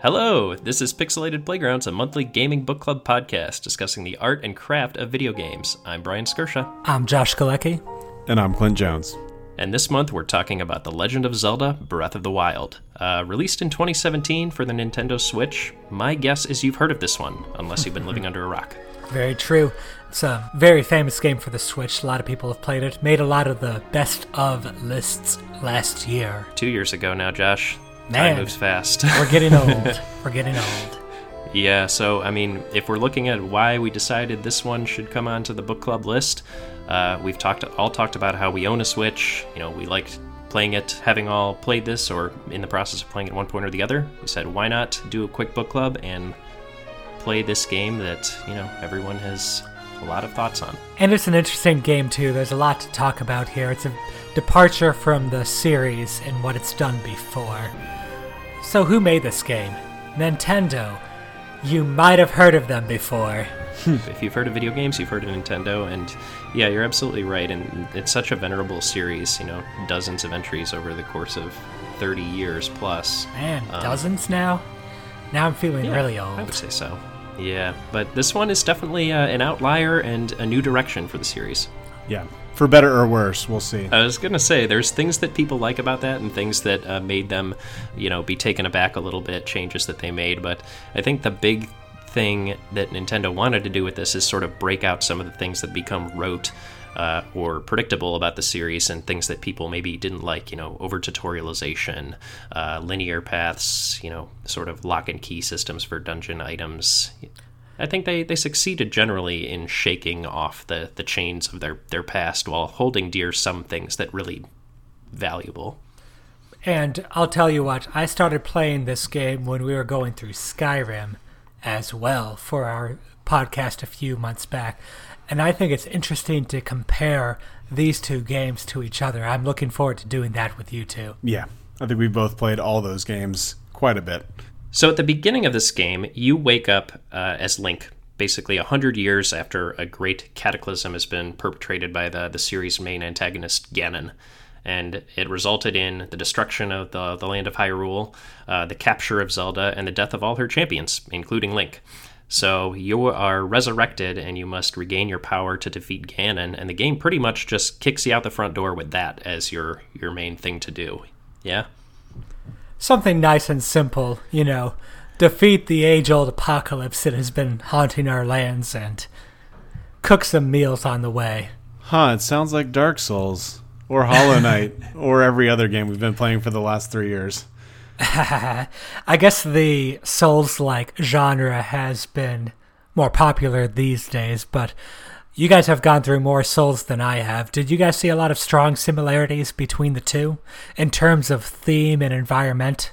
Hello, this is Pixelated Playgrounds, a monthly gaming book club podcast discussing the art and craft of video games. I'm Brian Skirsha, I'm Josh Galecki. And I'm Clint Jones. and this month we're talking about The Legend of Zelda Breath of the Wild. Uh, released in 2017 for the Nintendo Switch, my guess is you've heard of this one, unless you've been living under a rock. Very true. It's a very famous game for the Switch. A lot of people have played it. Made a lot of the best of lists last year. Two years ago now, Josh. Time Man. moves fast. We're getting old. We're getting old. Yeah, so I mean, if we're looking at why we decided this one should come onto the book club list, uh, we've talked all talked about how we own a Switch. You know, we liked playing it, having all played this or in the process of playing it at one point or the other. We said, why not do a quick book club and play this game that you know everyone has a lot of thoughts on. And it's an interesting game, too. There's a lot to talk about here. It's a departure from the series and what it's done before. So, who made this game? Nintendo. You might have heard of them before. if you've heard of video games, you've heard of Nintendo, and yeah, you're absolutely right. And it's such a venerable series. You know, dozens of entries over the course of 30 years plus. Man, Um, dozens now? Now I'm feeling Yeah, really old. I would say so. Yeah, but this one is definitely uh, an outlier and a new direction for the series. Yeah. For better or worse, we'll see. I was gonna say there's things that people like about that and things that uh, made them, you know, be taken aback a little bit, changes that they made. But I think the big thing that Nintendo wanted to do with this is sort of break out some of the things that become rote. Uh, or predictable about the series and things that people maybe didn't like, you know, over tutorialization, uh, linear paths, you know, sort of lock and key systems for dungeon items. I think they, they succeeded generally in shaking off the, the chains of their, their past while holding dear some things that really valuable. And I'll tell you what, I started playing this game when we were going through Skyrim as well for our podcast a few months back. And I think it's interesting to compare these two games to each other. I'm looking forward to doing that with you two. Yeah. I think we've both played all those games quite a bit. So at the beginning of this game, you wake up uh, as Link, basically a hundred years after a great cataclysm has been perpetrated by the the series' main antagonist Ganon, and it resulted in the destruction of the the land of Hyrule, uh, the capture of Zelda, and the death of all her champions, including Link. So you are resurrected, and you must regain your power to defeat Ganon. And the game pretty much just kicks you out the front door with that as your your main thing to do. Yeah. Something nice and simple, you know, defeat the age old apocalypse that has been haunting our lands and cook some meals on the way. Huh, it sounds like Dark Souls or Hollow Knight or every other game we've been playing for the last three years. I guess the Souls like genre has been more popular these days, but you guys have gone through more Souls than I have. Did you guys see a lot of strong similarities between the two in terms of theme and environment?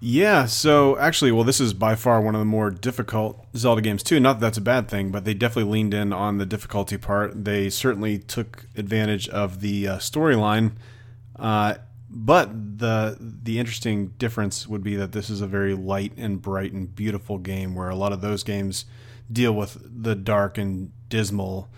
Yeah, so actually, well, this is by far one of the more difficult Zelda games, too. Not that that's a bad thing, but they definitely leaned in on the difficulty part. They certainly took advantage of the uh, storyline. Uh, but the the interesting difference would be that this is a very light and bright and beautiful game, where a lot of those games deal with the dark and dismal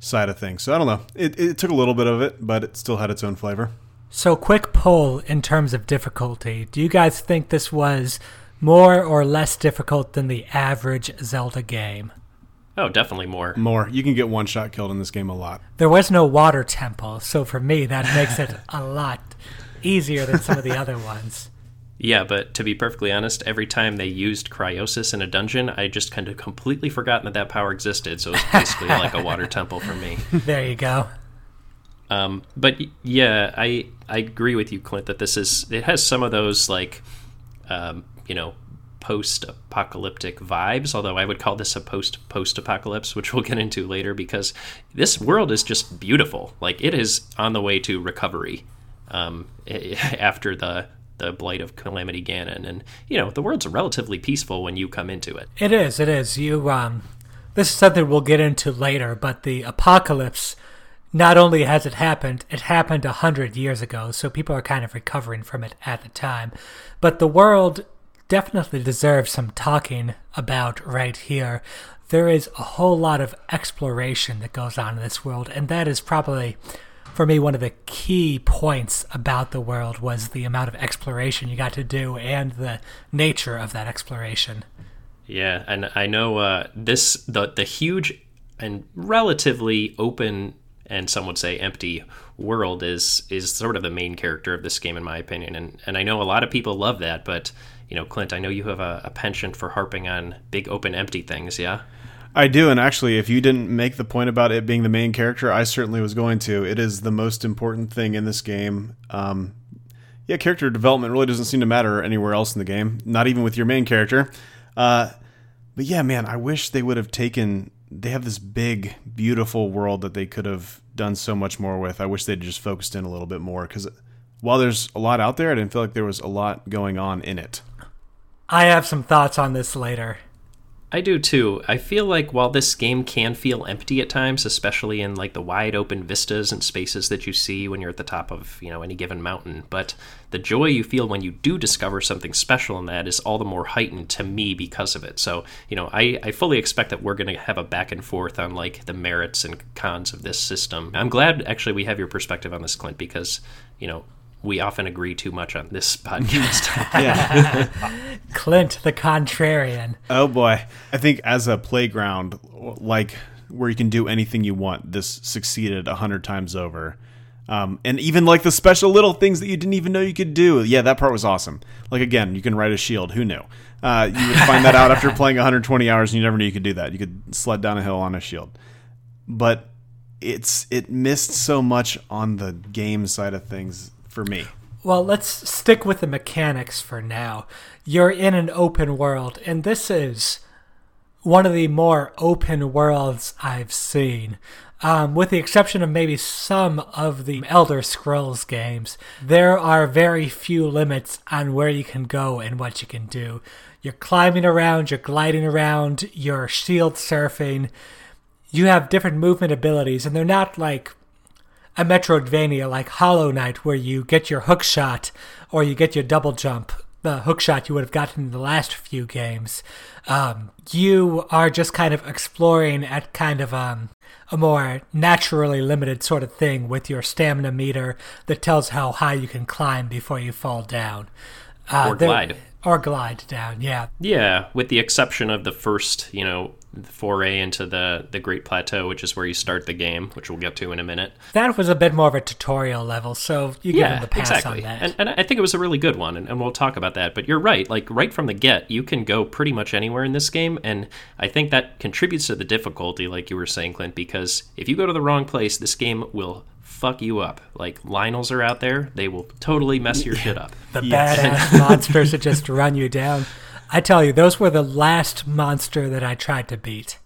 side of things. So I don't know. It, it took a little bit of it, but it still had its own flavor. So, quick poll in terms of difficulty. Do you guys think this was more or less difficult than the average Zelda game? Oh, definitely more. More, you can get one shot killed in this game a lot. There was no water temple, so for me, that makes it a lot easier than some of the other ones. Yeah, but to be perfectly honest, every time they used cryonis in a dungeon, I just kind of completely forgotten that that power existed. So it's basically like a water temple for me. There you go. Um, but yeah, I I agree with you, Clint, that this is it has some of those like, um, you know, post-apocalyptic vibes. Although I would call this a post-post-apocalypse, which we'll get into later, because this world is just beautiful. Like it is on the way to recovery um, after the the blight of Calamity Ganon, and you know the world's relatively peaceful when you come into it. It is, it is. You, um, this is something we'll get into later, but the apocalypse, not only has it happened, it happened a hundred years ago, so people are kind of recovering from it at the time. But the world definitely deserves some talking about right here. There is a whole lot of exploration that goes on in this world, and that is probably for me, one of the key points about the world was the amount of exploration you got to do and the nature of that exploration. Yeah, and I know uh, this the the huge and relatively open and some would say empty world is is sort of the main character of this game in my opinion and and I know a lot of people love that but you know Clint I know you have a, a penchant for harping on big open empty things yeah I do, and actually, if you didn't make the point about it being the main character, I certainly was going to. It is the most important thing in this game. Um, yeah, character development really doesn't seem to matter anywhere else in the game, not even with your main character. Uh, but yeah, man, I wish they would have taken. They have this big, beautiful world that they could have done so much more with. I wish they'd just focused in a little bit more because while there's a lot out there, I didn't feel like there was a lot going on in it. I have some thoughts on this later. I do too. I feel like while this game can feel empty at times, especially in like the wide open vistas and spaces that you see when you're at the top of, you know, any given mountain, but the joy you feel when you do discover something special in that is all the more heightened to me because of it. So, you know, I, I fully expect that we're going to have a back and forth on like the merits and cons of this system. I'm glad actually we have your perspective on this, Clint, because, you know, we often agree too much on this podcast. yeah. Clint, the contrarian. Oh boy. I think as a playground, like where you can do anything you want, this succeeded a hundred times over. Um, and even like the special little things that you didn't even know you could do. Yeah, that part was awesome. Like again, you can ride a shield. Who knew? Uh, you would find that out after playing 120 hours, and you never knew you could do that. You could sled down a hill on a shield. But it's it missed so much on the game side of things for me. Well, let's stick with the mechanics for now. You're in an open world, and this is one of the more open worlds I've seen. Um, with the exception of maybe some of the Elder Scrolls games, there are very few limits on where you can go and what you can do. You're climbing around, you're gliding around, you're shield surfing. You have different movement abilities, and they're not like a Metroidvania like Hollow Knight, where you get your hook shot or you get your double jump, the hook shot you would have gotten in the last few games. Um, you are just kind of exploring at kind of um, a more naturally limited sort of thing with your stamina meter that tells how high you can climb before you fall down. Uh, or glide. Or glide down, yeah. Yeah, with the exception of the first, you know, foray into the the Great Plateau, which is where you start the game, which we'll get to in a minute. That was a bit more of a tutorial level, so you give yeah, them the pass exactly. on that. And, and I think it was a really good one, and, and we'll talk about that. But you're right, like right from the get, you can go pretty much anywhere in this game, and I think that contributes to the difficulty, like you were saying, Clint, because if you go to the wrong place, this game will fuck you up. Like Lynels are out there, they will totally mess your shit up. The yes. badass monsters that just run you down. I tell you, those were the last monster that I tried to beat.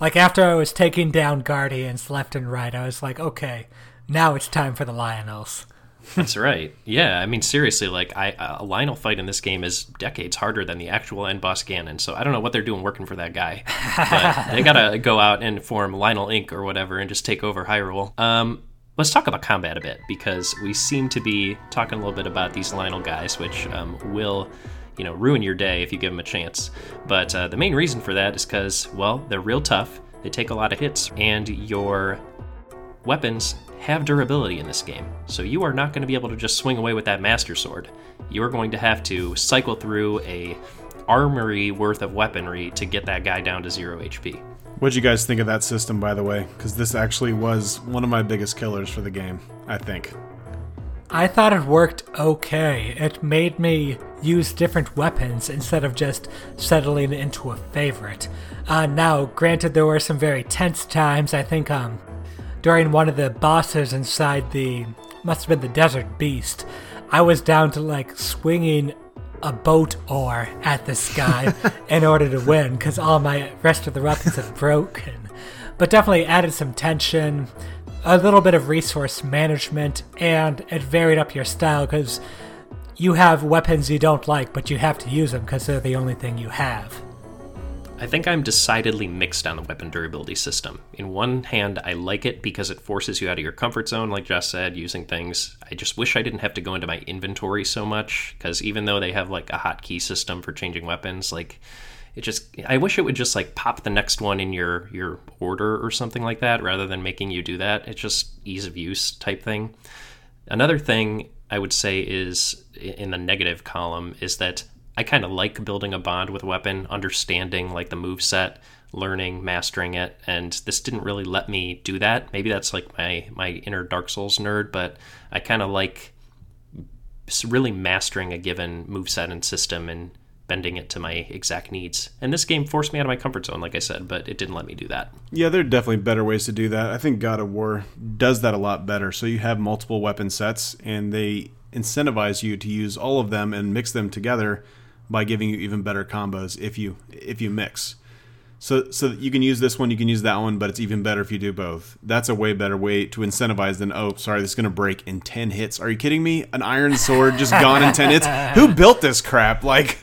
Like after I was taking down guardians left and right, I was like, okay, now it's time for the Lynels. That's right. Yeah, I mean seriously, like I a Lynel fight in this game is decades harder than the actual end boss Ganon. So I don't know what they're doing working for that guy. But they gotta go out and form Lynel Inc. or whatever and just take over Hyrule. Um, let's talk about combat a bit because we seem to be talking a little bit about these Lynel guys, which um, will you know ruin your day if you give them a chance. But uh, the main reason for that is because well they're real tough. They take a lot of hits, and your weapons have durability in this game. So you are not going to be able to just swing away with that master sword. You are going to have to cycle through a armory worth of weaponry to get that guy down to zero HP. What'd you guys think of that system, by the way? Because this actually was one of my biggest killers for the game, I think. I thought it worked okay. It made me use different weapons instead of just settling into a favorite. Uh, now, granted, there were some very tense times. I think um, during one of the bosses inside the must have been the Desert Beast, I was down to like swinging a boat oar at the sky in order to win because all my rest of the weapons had broken. But definitely added some tension a little bit of resource management, and it varied up your style because you have weapons you don't like, but you have to use them because they're the only thing you have. I think I'm decidedly mixed on the weapon durability system. In one hand, I like it because it forces you out of your comfort zone, like Jess said, using things. I just wish I didn't have to go into my inventory so much, because even though they have like a hotkey system for changing weapons, like it just I wish it would just like pop the next one in your your order or something like that rather than making you do that. It's just ease of use type thing. Another thing I would say is in the negative column is that I kind of like building a bond with a weapon, understanding like the move set, learning, mastering it, and this didn't really let me do that. Maybe that's like my my inner Dark Souls nerd, but I kind of like really mastering a given move set and system and bending it to my exact needs. And this game forced me out of my comfort zone, like I said, but it didn't let me do that. Yeah, there are definitely better ways to do that. I think God of War does that a lot better. So you have multiple weapon sets, and they incentivize you to use all of them and mix them together by giving you even better combos if you if you mix. So so you can use this one, you can use that one, but it's even better if you do both. That's a way better way to incentivize than oh, sorry, this is gonna break in ten hits. Are you kidding me? An iron sword just gone in ten hits? Who built this crap? Like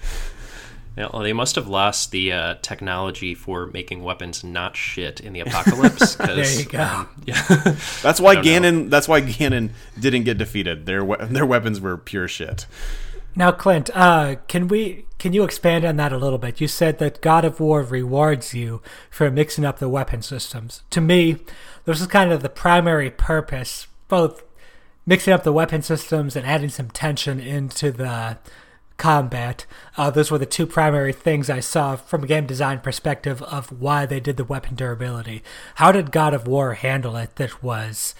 yeah, well, they must have lost the uh, technology for making weapons not shit in the apocalypse. there you go. Um, yeah, that's why Ganon. Know. That's why Ganon didn't get defeated. Their their weapons were pure shit. Now, Clint, uh, can we can you expand on that a little bit? You said that God of War rewards you for mixing up the weapon systems. To me, this is kind of the primary purpose, both mixing up the weapon systems and adding some tension into the combat. Uh, those were the two primary things I saw from a game design perspective of why they did the weapon durability. How did God of War handle it that was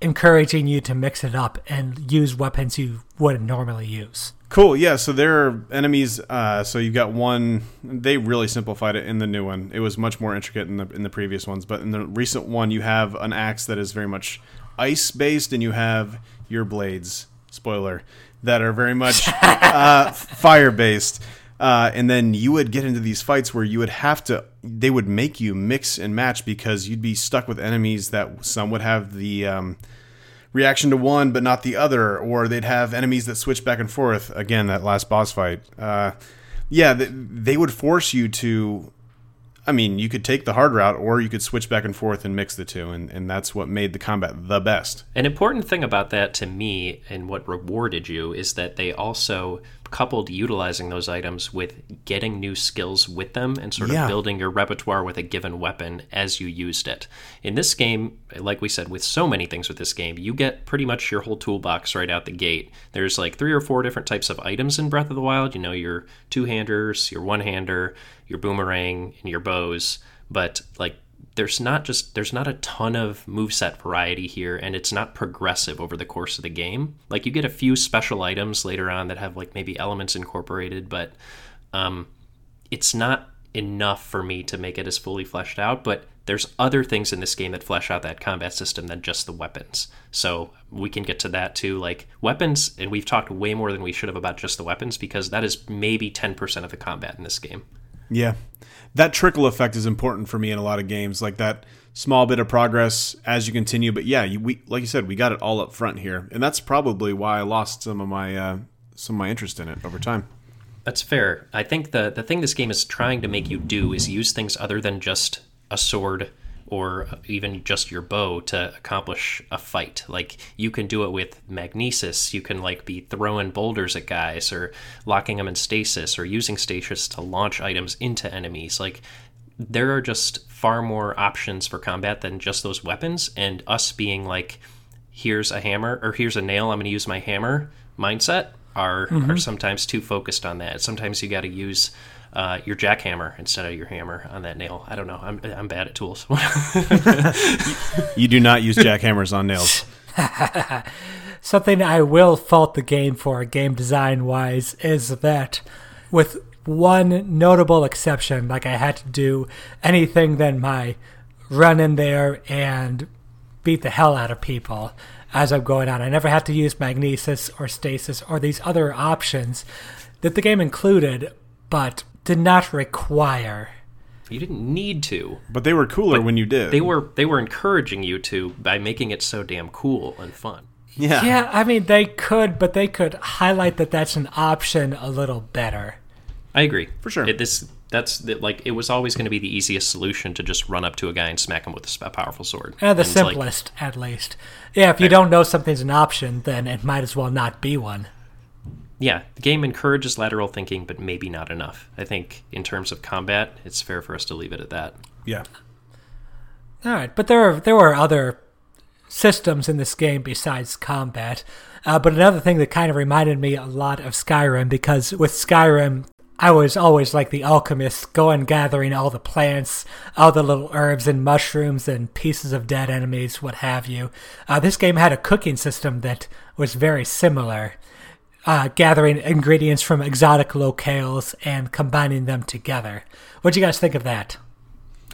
encouraging you to mix it up and use weapons you wouldn't normally use? Cool. Yeah. So there are enemies. Uh, so you've got one. They really simplified it in the new one. It was much more intricate in the in the previous ones, but in the recent one, you have an axe that is very much ice based, and you have your blades. Spoiler that are very much uh, fire based. Uh, and then you would get into these fights where you would have to, they would make you mix and match because you'd be stuck with enemies that some would have the um, reaction to one but not the other, or they'd have enemies that switch back and forth. Again, that last boss fight. Uh, yeah, they, they would force you to I mean, you could take the hard route or you could switch back and forth and mix the two, and, and that's what made the combat the best. An important thing about that to me and what rewarded you is that they also coupled utilizing those items with getting new skills with them and sort of yeah. building your repertoire with a given weapon as you used it. In this game, like we said, with so many things with this game, you get pretty much your whole toolbox right out the gate. There's like three or four different types of items in Breath of the Wild. You know, your two handers, your one hander, your boomerang, and your bows. But like there's not just there's not a ton of moveset variety here and it's not progressive over the course of the game. Like you get a few special items later on that have like maybe elements incorporated but um, it's not enough for me to make it as fully fleshed out but there's other things in this game that flesh out that combat system than just the weapons. So we can get to that too. Like weapons and we've talked way more than we should have about just the weapons because that is maybe 10% of the combat in this game yeah that trickle effect is important for me in a lot of games, like that small bit of progress as you continue. But yeah, you, we like you said, we got it all up front here, and that's probably why I lost some of my uh, some of my interest in it over time. That's fair. I think the the thing this game is trying to make you do is use things other than just a sword or even just your bow to accomplish a fight. Like you can do it with magnesis. You can like be throwing boulders at guys or locking them in stasis or using stasis to launch items into enemies. Like there are just far more options for combat than just those weapons and us being like here's a hammer or here's a nail, I'm going to use my hammer mindset are mm-hmm. are sometimes too focused on that. Sometimes you got to use uh, your jackhammer instead of your hammer on that nail. I don't know. I'm I'm bad at tools. you do not use jackhammers on nails. Something I will fault the game for, game design wise, is that with one notable exception, like I had to do anything than my run in there and beat the hell out of people as I'm going on. I never had to use magnesis or stasis or these other options that the game included, but did not require. You didn't need to. But they were cooler when you did. They were they were encouraging you to by making it so damn cool and fun. Yeah. Yeah, I mean they could, but they could highlight that that's an option a little better. I agree. For sure. It, this that's like it was always going to be the easiest solution to just run up to a guy and smack him with a powerful sword. Uh, the and simplest, like, at least. Yeah, if you I, don't know something's an option, then it might as well not be one. Yeah, the game encourages lateral thinking, but maybe not enough. I think in terms of combat, it's fair for us to leave it at that. Yeah. All right, but there are there were other systems in this game besides combat. Uh, but another thing that kind of reminded me a lot of Skyrim because with Skyrim, I was always like the alchemist, going gathering all the plants, all the little herbs and mushrooms and pieces of dead enemies, what have you. Uh, this game had a cooking system that was very similar, uh, gathering ingredients from exotic locales and combining them together. What do you guys think of that?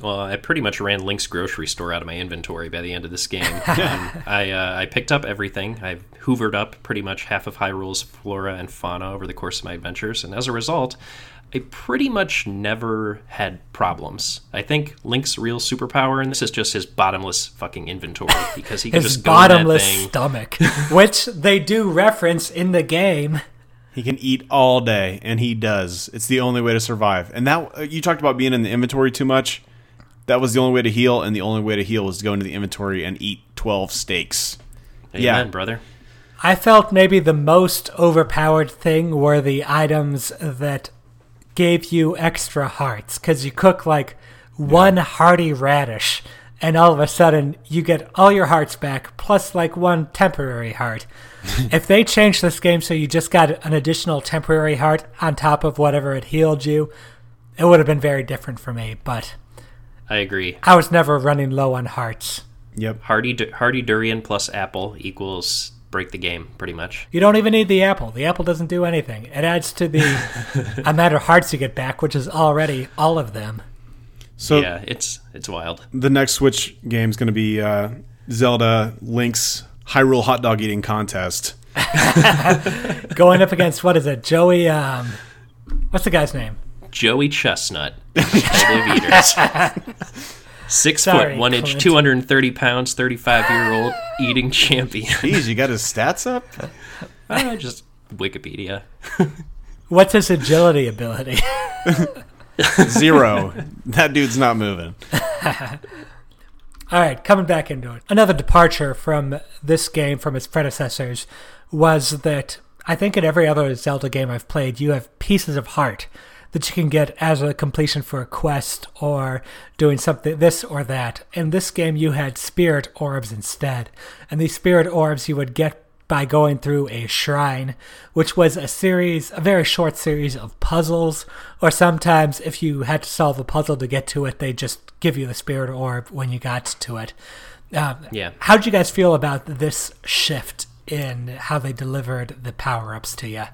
Well, I pretty much ran Link's grocery store out of my inventory by the end of this game. um, I uh, I picked up everything. I've hoovered up pretty much half of Hyrule's flora and fauna over the course of my adventures, and as a result, I pretty much never had problems. I think Link's real superpower, and this is just his bottomless fucking inventory because he can His just go in that bottomless thing. stomach, which they do reference in the game. He can eat all day, and he does. It's the only way to survive. And that uh, you talked about being in the inventory too much. That was the only way to heal, and the only way to heal was to go into the inventory and eat twelve steaks. Amen, yeah. brother. I felt maybe the most overpowered thing were the items that gave you extra hearts because you cook like one hearty radish and all of a sudden you get all your hearts back plus like one temporary heart. if they changed this game so you just got an additional temporary heart on top of whatever it healed you, it would have been very different for me, but I agree. I was never running low on hearts. Yep. Hardy du- Hearty durian plus apple equals break the game, pretty much. You don't even need the apple. The apple doesn't do anything. It adds to the amount of hearts you get back, which is already all of them. So yeah, it's it's wild. the next Switch game is going to be uh, Zelda Link's Hyrule hot dog eating contest. Going up against what is it, Joey? Um, what's the guy's name? Joey Chestnut, Competitive Eaters. Six Sorry, foot, one inch, 230 pounds, 35 year old eating champion. Jeez, you got his stats up? Uh, just Wikipedia. What's his agility ability? Zero. that dude's not moving. All right, coming back into it. Another departure from this game from its predecessors was that I think in every other Zelda game I've played, you have pieces of heart that you can get as a completion for a quest or doing something this or that. In this game, you had spirit orbs instead, and these spirit orbs you would get by going through a shrine, which was a series, a very short series of puzzles, or sometimes if you had to solve a puzzle to get to it, they just give you the spirit orb when you got to it. Um, Yeah. How did you guys feel about this shift in how they delivered the power ups to you?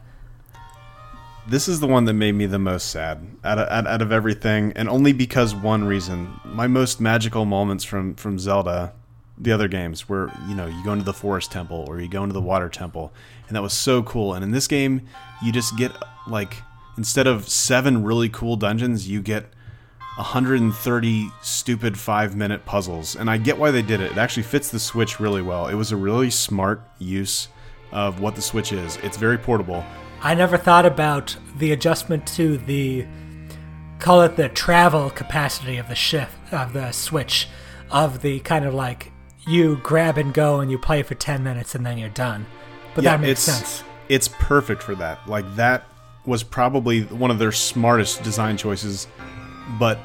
This is the one that made me the most sad out of, out, out of everything, and only because one reason. My most magical moments from from Zelda, the other games, where you know you go into the forest temple or you go into the water temple, and that was so cool. And in this game, you just get like instead of seven really cool dungeons, you get 130 stupid five minute puzzles. And I get why they did it. It actually fits the Switch really well. It was a really smart use of what the Switch is. It's very portable. I never thought about the adjustment to the call it the travel capacity of the shift of the switch of the kind of like you grab and go and you play for 10 minutes and then you're done. But that makes sense. It's perfect for that. Like that was probably one of their smartest design choices, but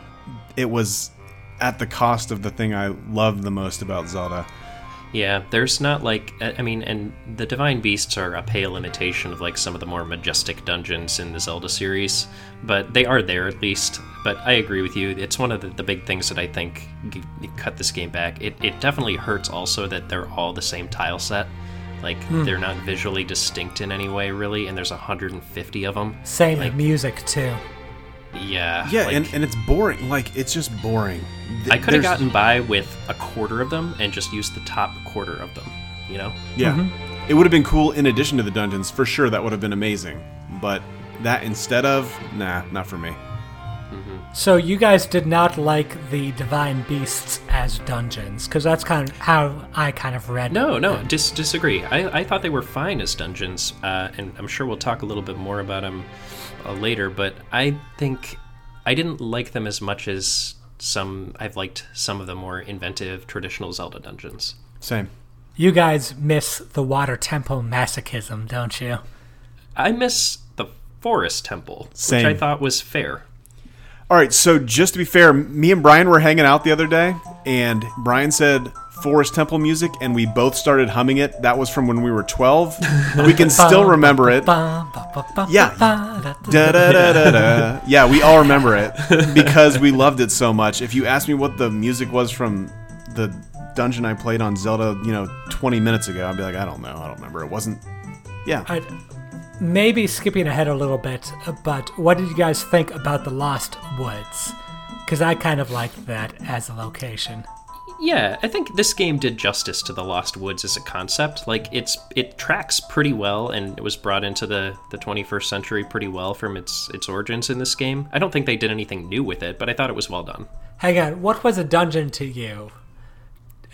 it was at the cost of the thing I loved the most about Zelda. Yeah, there's not like I mean, and the divine beasts are a pale imitation of like some of the more majestic dungeons in the Zelda series, but they are there at least. But I agree with you; it's one of the, the big things that I think g- cut this game back. It it definitely hurts also that they're all the same tile set. Like hmm. they're not visually distinct in any way, really, and there's 150 of them. Same like- music too. Yeah, Yeah, like- and, and it's boring. Like it's just boring. Th- I could have gotten by with a quarter of them and just used the top quarter of them. You know? Yeah, Mm-hmm. it would have been cool in addition to the dungeons for sure. That would have been amazing. But that instead of nah, not for me. So you guys did not like the divine beasts as dungeons because that's kind of how I kind of read. No, no, them. dis- disagree. I, I thought they were fine as dungeons, uh, and I'm sure we'll talk a little bit more about them uh, later. But I think I didn't like them as much as some. I've liked some of the more inventive traditional Zelda dungeons. Same. You guys miss the water temple masochism, don't you? I miss the forest temple, Same. which I thought was fair. All right, so just to be fair, me and Brian were hanging out the other day, and Brian said Forest Temple music, and we both started humming it. That was from when we were 12. We can still remember it. Yeah. Da, da, da, da, da. Yeah, we all remember it because we loved it so much. If you asked me what the music was from the dungeon I played on Zelda, you know, 20 minutes ago, I'd be like, I don't know. I don't remember. It wasn't. Yeah. I'd, maybe skipping ahead a little bit, but what did you guys think about the Lost Woods? Because I kind of liked that as a location. Yeah, I think this game did justice to the Lost Woods as a concept. Like it's it tracks pretty well, and it was brought into the the 21st century pretty well from its its origins in this game. I don't think they did anything new with it, but I thought it was well done. Hang on, what was a dungeon to you?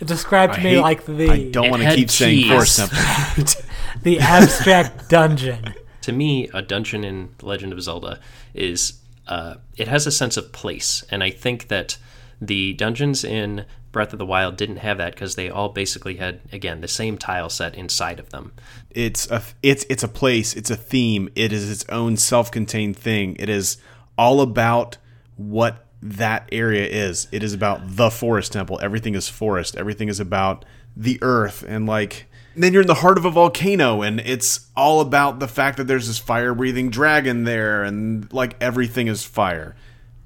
Describe to I me hate- like the I don't want to had keep saying cheese. Forest Temple. the abstract dungeon. to me, a dungeon in Legend of Zelda is uh, it has a sense of place, and I think that the dungeons in Breath of the Wild didn't have that because they all basically had again the same tile set inside of them. it's a it's it's a place it's a theme it is its own self-contained thing it is all about what that area is it is about the forest temple everything is forest everything is about the earth and like then you're in the heart of a volcano and it's all about the fact that there's this fire breathing dragon there and like everything is fire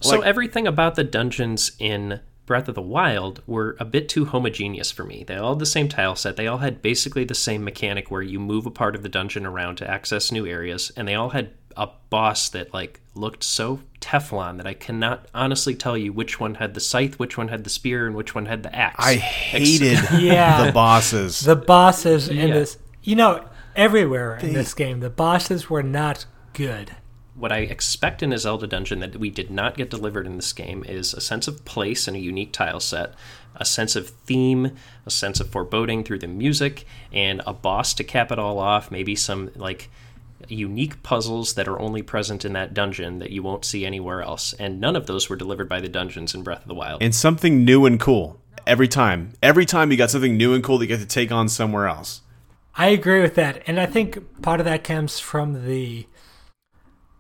So Like- everything about the dungeons in Breath of the Wild were a bit too homogeneous for me. They all had the same tile set. They all had basically the same mechanic where you move a part of the dungeon around to access new areas, and they all had a boss that like looked so Teflon that I cannot honestly tell you which one had the scythe, which one had the spear, and which one had the axe. i hated Yeah. the bosses The bosses in Yeah. this, you know, everywhere in this game, the bosses were not good. What I expect in a Zelda dungeon that we did not get delivered in this game is a sense of place and a unique tile set, a sense of theme, a sense of foreboding through the music, and a boss to cap it all off. Maybe some like unique puzzles that are only present in that dungeon that you won't see anywhere else. And none of those were delivered by the dungeons in Breath of the Wild. and something new and cool every time every time you got something new and cool that you get to take on somewhere else I agree with that. And I think part of that comes from the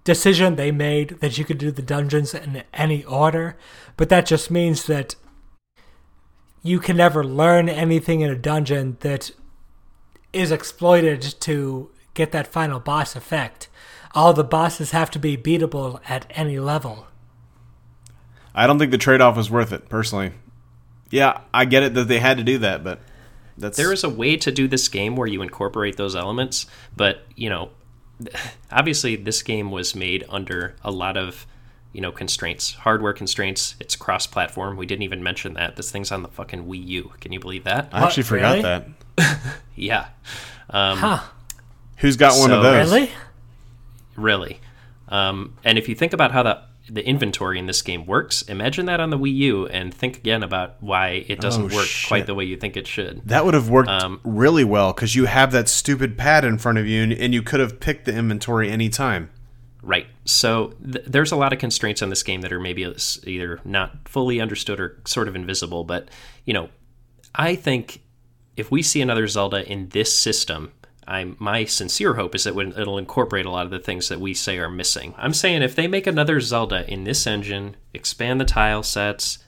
decision they made that you could do the dungeons in any order. But that just means that you can never learn anything in a dungeon that is exploited to get that final boss effect. All the bosses have to be beatable at any level. I don't think the trade off was worth it, personally. Yeah, I get it that they had to do that, but that's there is a way to do this game where you incorporate those elements, but you know, obviously this game was made under a lot of you know constraints, hardware constraints. It's cross-platform. We didn't even mention that this thing's on the fucking Wii U. Can you believe that? I actually What, forgot really? that. yeah, um, Huh. Who's got one of those? Really? really. Um, and if you think about how the the inventory in this game works, imagine that on the Wii U, and think again about why it doesn't Oh, work shit. quite the way you think it should. That would have worked Um, really well because you have that stupid pad in front of you, and, and you could have picked the inventory anytime. Right. So th- there's a lot of constraints on this game that are maybe either not fully understood or sort of invisible. But, you know, I think if we see another Zelda in this system, I'm, my sincere hope is that it'll incorporate a lot of the things that we say are missing. I'm saying if they make another Zelda in this engine, expand the tile sets,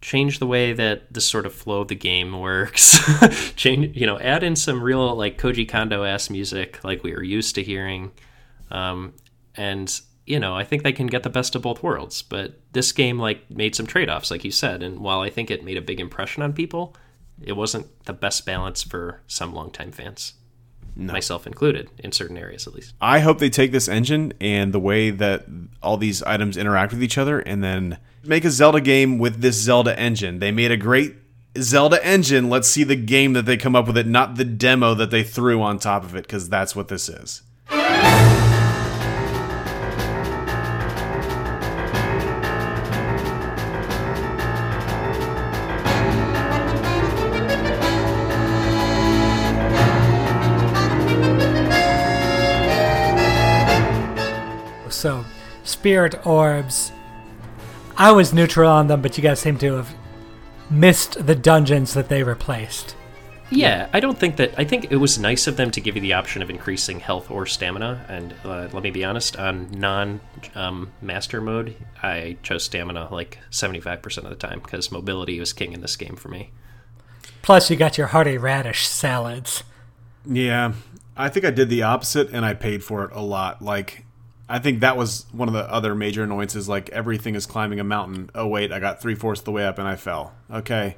change the way that the sort of flow of the game works, change, you know, add in some real like Koji Kondo ass music like we are used to hearing. Um, and you know, I think they can get the best of both worlds. But this game like made some trade offs, like you said, and while I think it made a big impression on people, it wasn't the best balance for some longtime fans, myself included, in certain areas at least. I hope they take this engine and the way that all these items interact with each other and then make a Zelda game with this Zelda engine. They made a great Zelda engine. Let's see the game that they come up with it, not the demo that they threw on top of it, because that's what this is. Spirit orbs. I was neutral on them, but you guys seem to have missed the dungeons that they replaced. Yeah, I don't think that. I think it was nice of them to give you the option of increasing health or stamina. And uh, let me be honest, on non um, master mode, I chose stamina like 75% of the time because mobility was king in this game for me. Plus, you got your hearty radish salads. Yeah, I think I did the opposite and I paid for it a lot. Like, I think that was one of the other major annoyances. Like, everything is climbing a mountain. Oh, wait, I got three fourths of the way up and I fell. Okay.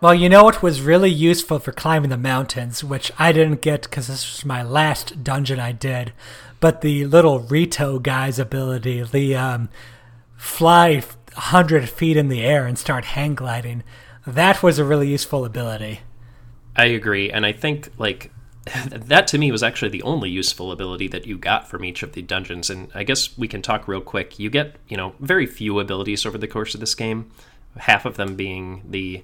Well, you know what was really useful for climbing the mountains, which I didn't get because this was my last dungeon I did, but the little Rito guy's ability, the um, fly 100 feet in the air and start hang gliding, that was a really useful ability. I agree, and I think like that to me was actually the only useful ability that you got from each of the dungeons. And I guess we can talk real quick. You get you know very few abilities over the course of this game, half of them being the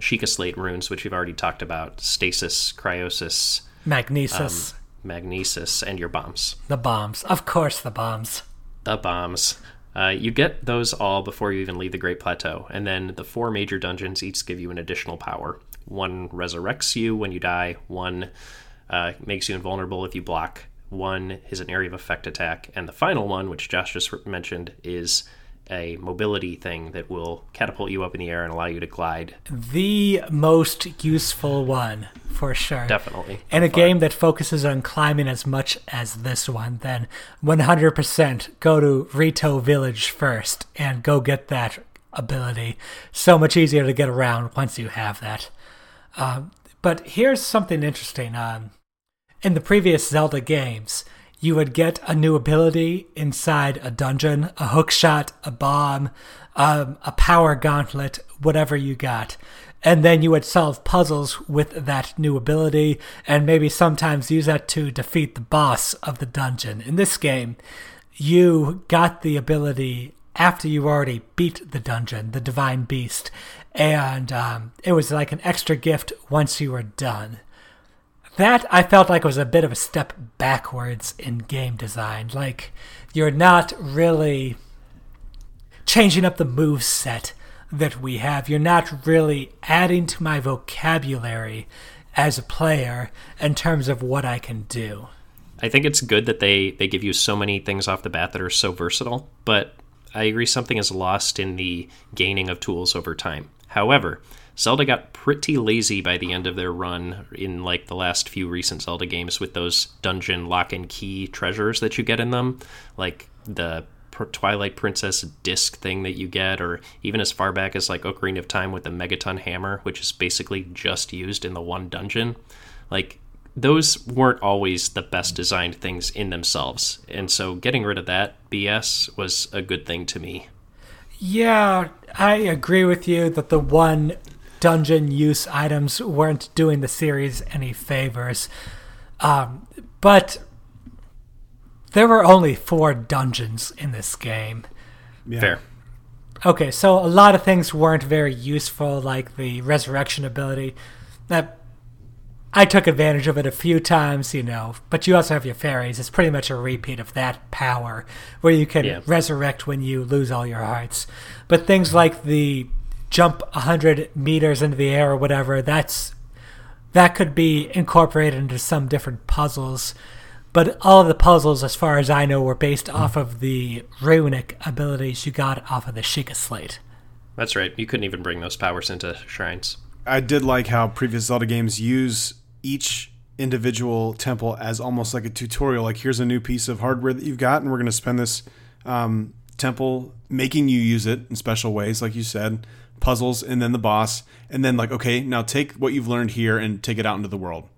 Sheikah Slate runes, which we've already talked about, stasis, cryonis, Magnesis. um, magnesis, and your bombs. the bombs. Of course, the bombs. The bombs. Uh, you get those all before you even leave the Great Plateau, and then the four major dungeons each give you an additional power. One resurrects you when you die. One uh, makes you invulnerable if you block. One is an area of effect attack, and the final one, which Josh just mentioned, is a mobility thing that will catapult you up in the air and allow you to glide. The most useful one, for sure. Definitely. In a game that focuses on climbing as much as this one, then 100% go to Rito Village first and go get that ability. So much easier to get around once you have that. Um, but here's something interesting. Um, in the previous Zelda games, you would get a new ability inside a dungeon a hook shot, a bomb, um, a power gauntlet, whatever you got. And then you would solve puzzles with that new ability and maybe sometimes use that to defeat the boss of the dungeon. In this game, you got the ability after you already beat the dungeon, the Divine Beast, and um, it was like an extra gift once you were done. That I felt like was a bit of a step backwards in game design. Like you're not really changing up the move set that we have. You're not really adding to my vocabulary as a player in terms of what I can do. I think it's good that they they give you so many things off the bat that are so versatile, but I agree something is lost in the gaining of tools over time. However, Zelda got pretty lazy by the end of their run in like the last few recent Zelda games with those dungeon lock and key treasures that you get in them, like the Twilight Princess disc thing that you get, or even as far back as like Ocarina of Time with the Megaton Hammer, which is basically just used in the one dungeon. Like those weren't always the best designed things in themselves, and so getting rid of that BS was a good thing to me. Yeah, I agree with you that the one dungeon use items weren't doing the series any favors. Um, but there were only four dungeons in this game. Yeah. Fair. Okay, so a lot of things weren't very useful, like the resurrection ability. That I took advantage of it a few times, you know. But you also have your fairies. It's pretty much a repeat of that power, where you can Yeah. resurrect when you lose all your hearts. But things like the jump 100 meters into the air or whatever, that's that could be incorporated into some different puzzles. But all of the puzzles, as far as I know, were based mm-hmm. off of the runic abilities you got off of the Sheikah Slate. That's right. You couldn't even bring those powers into shrines. I did like how previous Zelda games use each individual temple as almost like a tutorial. Like, here's a new piece of hardware that you've got, and we're going to spend this um, temple making you use it in special ways, like you said, puzzles, and then the boss. And then, like, okay, now take what you've learned here and take it out into the world.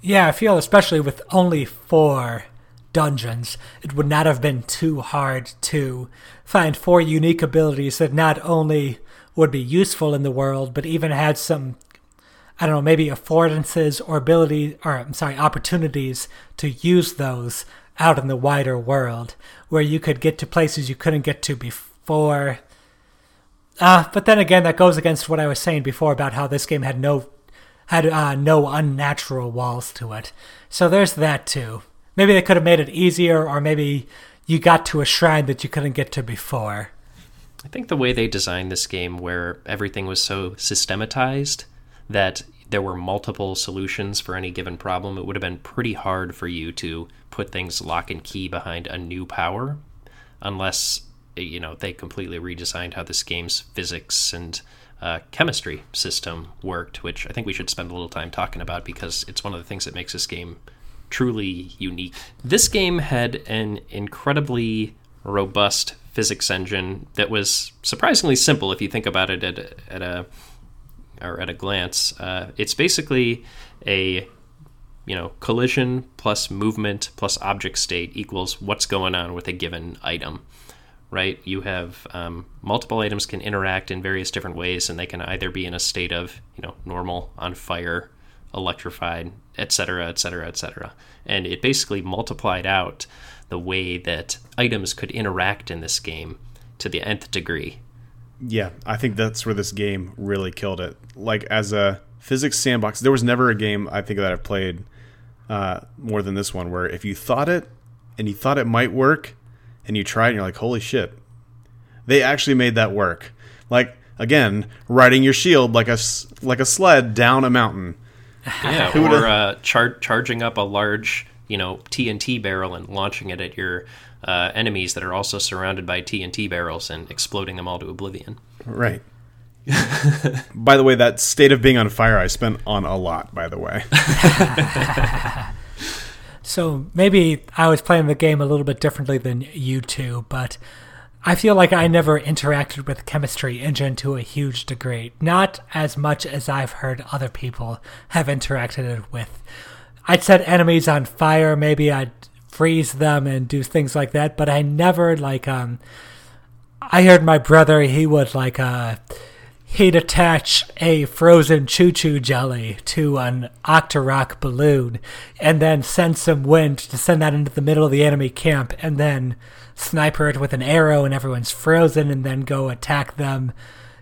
Yeah, I feel especially with only four dungeons, it would not have been too hard to find four unique abilities that not only would be useful in the world, but even had some, I don't know, maybe affordances or ability, or I'm sorry, opportunities to use those out in the wider world, where you could get to places you couldn't get to before. Uh, but then again, that goes against what I was saying before about how this game had no had uh, no unnatural walls to it. So there's that too. Maybe they could have made it easier, or maybe you got to a shrine that you couldn't get to before. I think the way they designed this game, where everything was so systematized that there were multiple solutions for any given problem, it would have been pretty hard for you to put things lock and key behind a new power unless you know they completely redesigned how this game's physics and uh, chemistry system worked, which I think we should spend a little time talking about because it's one of the things that makes this game truly unique. This game had an incredibly robust physics engine that was surprisingly simple if you think about it at, at a or at a glance. Uh, it's basically a you know collision plus movement plus object state equals what's going on with a given item right you have um, multiple items can interact in various different ways and they can either be in a state of you know normal on fire electrified etc etc etc and it basically multiplied out the way that items could interact in this game to the nth degree yeah i think that's where this game really killed it like as a physics sandbox there was never a game i think that i've played uh, more than this one, where if you thought it and you thought it might work and you tried and you're like, holy shit, they actually made that work. Like again, riding your shield like a like a sled down a mountain. Yeah, or uh, char- charging up a large, you know, TNT barrel and launching it at your uh, enemies that are also surrounded by TNT barrels and exploding them all to oblivion. Right. by the way, that state of being on fire I spent on a lot, by the way. so maybe I was playing the game a little bit differently than you two, but I feel like I never interacted with chemistry engine to a huge degree. Not as much as I've heard other people have interacted with. I'd set enemies on fire, maybe I'd freeze them and do things like that, but I never like um I heard my brother he would like uh he'd attach a frozen chuchu jelly to an Octorok balloon and then send some wind to send that into the middle of the enemy camp and then sniper it with an arrow and everyone's frozen and then go attack them,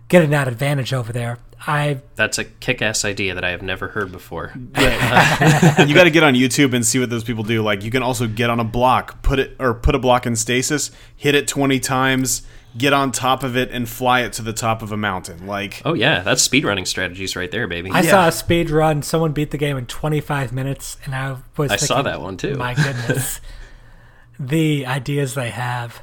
getting that advantage over there. I That's a kick ass idea that I have never heard before. you got to get on YouTube and see what those people do. Like you can also get on a block, put it or put a block in stasis, hit it 20 times get on top of it and fly it to the top of a mountain. Like, oh yeah, that's speedrunning strategies right there, baby. I yeah. saw a speed run. Someone beat the game in 25 minutes, and I was. I thinking, saw that one too. My goodness, the ideas they have.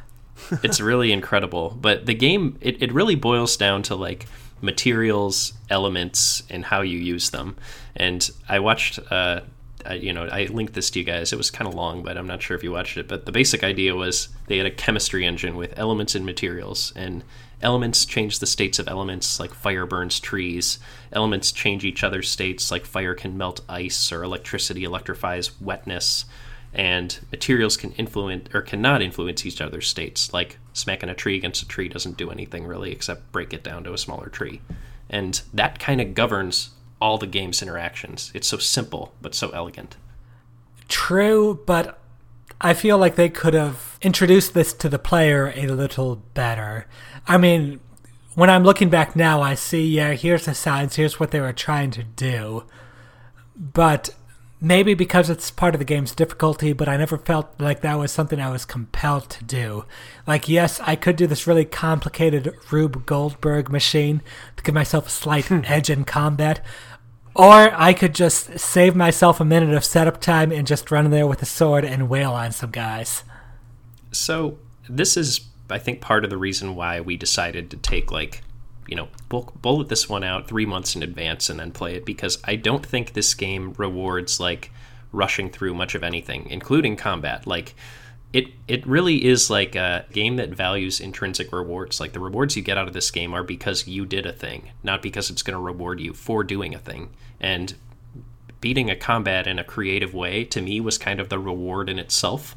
it's really incredible. But the game, it, it really boils down to like materials, elements, and how you use them. And I watched. Uh, I, you know, I linked this to you guys. It was kind of long, but I'm not sure if you watched it. But the basic idea was they had a chemistry engine with elements and materials, and elements change the states of elements, like fire burns trees. Elements change each other's states, like fire can melt ice, or electricity electrifies wetness. And materials can influence or cannot influence each other's states, like smacking a tree against a tree doesn't do anything really except break it down to a smaller tree. And that kind of governs all the game's interactions. It's so simple but so elegant. True, but I feel like they could have introduced this to the player a little better. I mean, when I'm looking back now, I see, yeah, here's the signs, here's what they were trying to do. But maybe because it's part of the game's difficulty, but I never felt like that was something I was compelled to do. Like, yes, I could do this really complicated Rube Goldberg machine to give myself a slight hmm. edge in combat, or I could just save myself a minute of setup time and just run in there with a sword and wail on some guys. So, this is, I think, part of the reason why we decided to take, like, you know, bullet this one out three months in advance and then play it because I don't think this game rewards, like, rushing through much of anything, including combat. Like, it it really is like a game that values intrinsic rewards. Like the rewards you get out of this game are because you did a thing, not because it's going to reward you for doing a thing. And beating a combat in a creative way to me was kind of the reward in itself.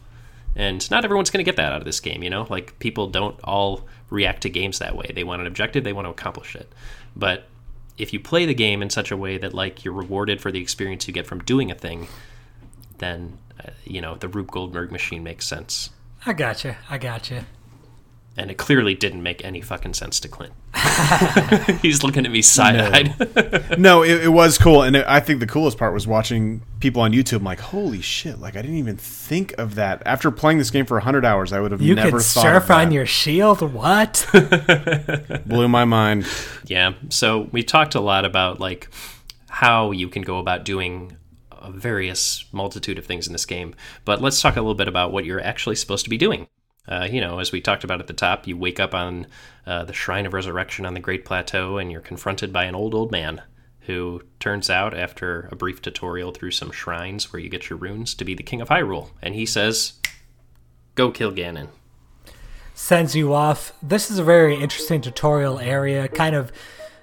And not everyone's going to get that out of this game, you know? Like people don't all react to games that way. They want an objective, they want to accomplish it. But if you play the game in such a way that like you're rewarded for the experience you get from doing a thing, then uh, you know the Rube Goldberg machine makes sense. I gotcha. I gotcha. And it clearly didn't make any fucking sense to Clint. He's looking at me side eyed. No, no it, it, was cool, and it, I think the coolest part was watching people on YouTube. I'm like, holy shit! Like I didn't even think of that. After playing this game for hundred hours, I would have you never could thought. surf on your shield. What? Blew my mind. Yeah. So we talked a lot about like how you can go about doing a various multitude of things in this game. But let's talk a little bit about what you're actually supposed to be doing. Uh, you know, as we talked about at the top, you wake up on uh, the Shrine of Resurrection on the Great Plateau and you're confronted by an old, old man who turns out, after a brief tutorial through some shrines where you get your runes, to be the King of Hyrule. And he says, Go kill Ganon. Sends you off. This is a very interesting tutorial area, kind of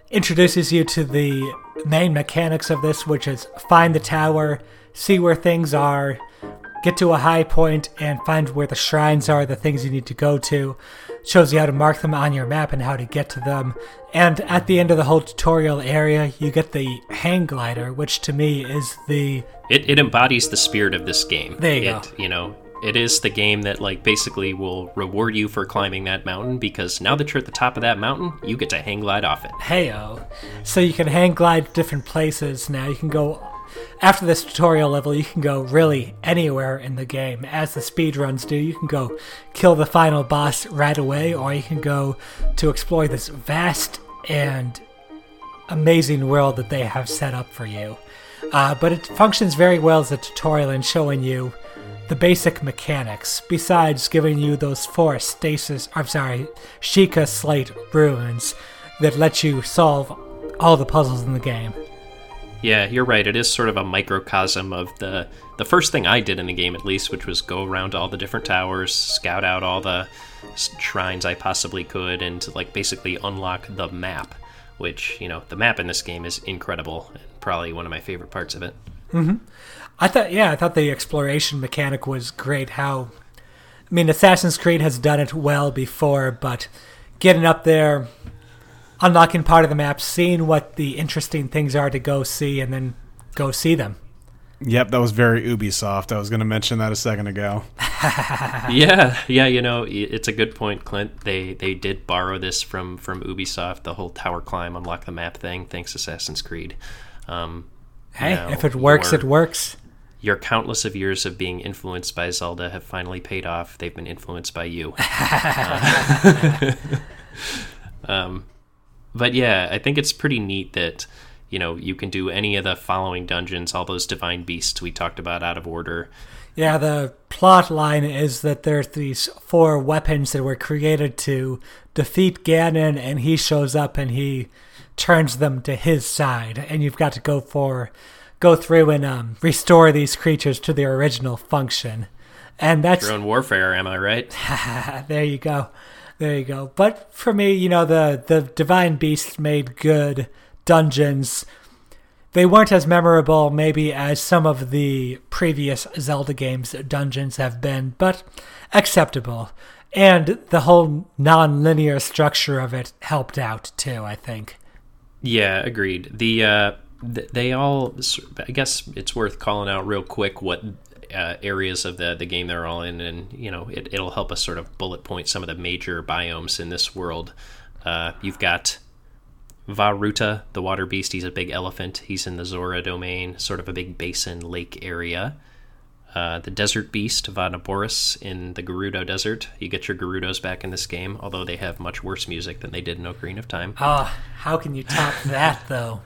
introduces you to the main mechanics of this, which is find the tower, see where things are, get to a high point, and find where the shrines are, the things you need to go to. Shows you how to mark them on your map and how to get to them. And at the end of the whole tutorial area, you get the hang glider, which to me is the. It, it embodies the spirit of this game. There you it, go. You know, it is the game that like basically will reward you for climbing that mountain because now that you're at the top of that mountain, you get to hang glide off it. Heyo. So you can hang glide different places now. You can go after this tutorial level, you can go really anywhere in the game. As the speedruns do, you can go kill the final boss right away, or you can go to explore this vast and amazing world that they have set up for you. Uh, but it functions very well as a tutorial in showing you the basic mechanics, besides giving you those four stasis, I'm sorry, Sheikah Slate runes that let you solve all the puzzles in the game. Yeah, you're right. It is sort of a microcosm of the the first thing I did in the game, at least, which was go around all the different towers, scout out all the shrines I possibly could, and like basically unlock the map. Which you know, the map in this game is incredible, and probably one of my favorite parts of it. Mm-hmm. I thought, yeah, I thought the exploration mechanic was great. How, I mean, Assassin's Creed has done it well before, but getting up there, unlocking part of the map, seeing what the interesting things are to go see, and then go see them. Yep, that was very Ubisoft. I was going to mention that a second ago. yeah, yeah, you know, it's a good point, Clint. They they did borrow this from from Ubisoft, the whole tower climb, unlock the map thing. Thanks, Assassin's Creed. Um, Hey, you know, if it works, your- it works. Your countless of years of being influenced by Zelda have finally paid off. They've been influenced by you. Uh, um, but yeah, I think it's pretty neat that you know you can do any of the following dungeons, all those divine beasts we talked about out of order. Yeah, the plot line is that there's these four weapons that were created to defeat Ganon, and he shows up and he turns them to his side, and you've got to go for go through and um, restore these creatures to their original function. And that's Drone warfare, am I right? there you go. There you go. But for me, you know, the the divine beasts made good dungeons. They weren't as memorable maybe as some of the previous Zelda games dungeons have been, but acceptable. And the whole non-linear structure of it helped out too, I think. Yeah, agreed. The uh, th- they all. I guess it's worth calling out real quick what uh, areas of the the game they're all in, and you know it, it'll help us sort of bullet point some of the major biomes in this world. Uh, you've got Vah Ruta, the water beast. He's a big elephant. He's in the Zora domain, sort of a big basin lake area. Uh, the desert beast, Vah Naboris, in the Gerudo Desert. You get your Gerudos back in this game, although they have much worse music than they did in Ocarina of Time. Ah, how can you top that though?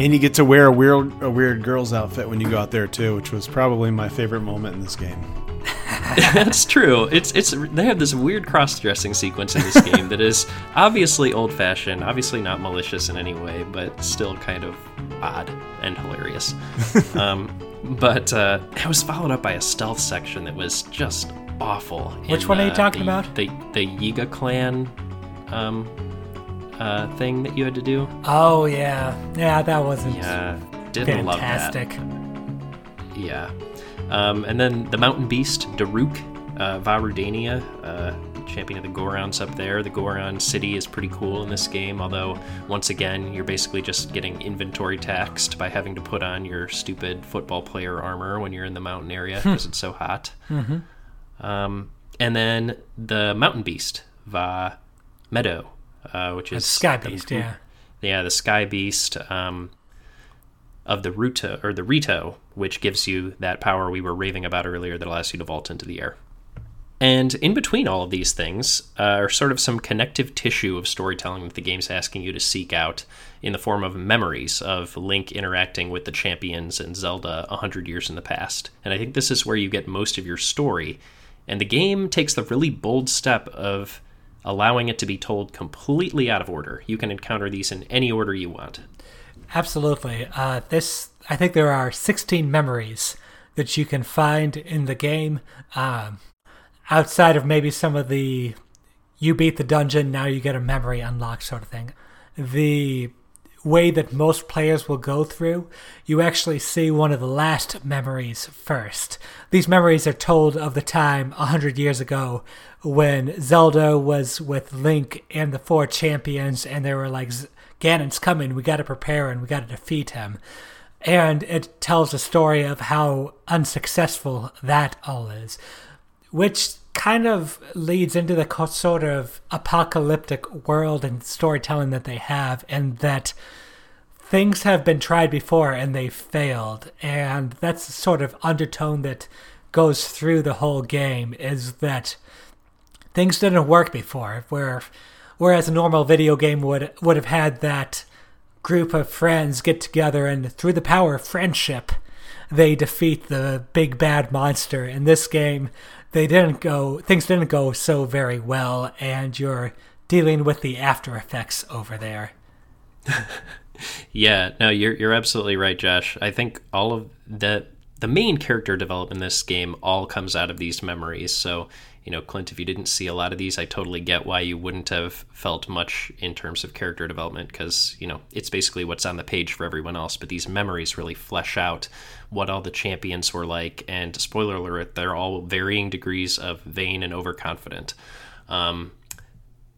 And you get to wear a weird a weird girl's outfit when you go out there too, which was probably my favorite moment in this game. That's true. It's it's they have this weird cross-dressing sequence in this game that is obviously old-fashioned, obviously not malicious in any way, but still kind of odd and hilarious. um, but uh, it was followed up by a stealth section that was just awful. Which in, one are you uh, talking the- about? The the Yiga clan um, uh, thing that you had to do. Oh yeah, yeah, that wasn't Yeah, didn't love that. fantastic. Yeah. Um, and then the mountain beast, Daruk, uh, Vah Rudania, uh, champion of the Gorons up there. The Goron city is pretty cool in this game, although, once again, you're basically just getting inventory taxed by having to put on your stupid football player armor when you're in the mountain area because it's so hot. Mm-hmm. Um, and then the mountain beast, Vah Medoh, uh, which is Sky the- Beast, yeah. yeah, the Sky Beast. Um, of the Ruto or the Rito, which gives you that power we were raving about earlier that allows you to vault into the air. And in between all of these things uh, are sort of some connective tissue of storytelling that the game's asking you to seek out in the form of memories of Link interacting with the champions and Zelda a hundred years in the past. And I think this is where you get most of your story. And the game takes the really bold step of allowing it to be told completely out of order. You can encounter these in any order you want. Absolutely. Uh, this, I think there are 16 memories that you can find in the game. Um, outside of maybe some of the you beat the dungeon, now you get a memory unlock sort of thing. The way that most players will go through, you actually see one of the last memories first. These memories are told of the time a hundred years ago when Zelda was with Link and the four champions, and they were like, Ganon's coming. We got to prepare and we got to defeat him. And it tells a story of how unsuccessful that all is, which kind of leads into the sort of apocalyptic world and storytelling that they have, and that things have been tried before and they failed. And that's the sort of undertone that goes through the whole game is that things didn't work before, where whereas a normal video game would would have had that group of friends get together and through the power of friendship they defeat the big bad monster in this game they didn't go things didn't go so very well and you're dealing with the after effects over there. Yeah no you're you're absolutely right josh. I think all of the the main character development in this game all comes out of these memories so you know, Clint, if you didn't see a lot of these, I totally get why you wouldn't have felt much in terms of character development because, you know, it's basically what's on the page for everyone else. But these memories really flesh out what all the champions were like. And spoiler alert, they're all varying degrees of vain and overconfident. Um,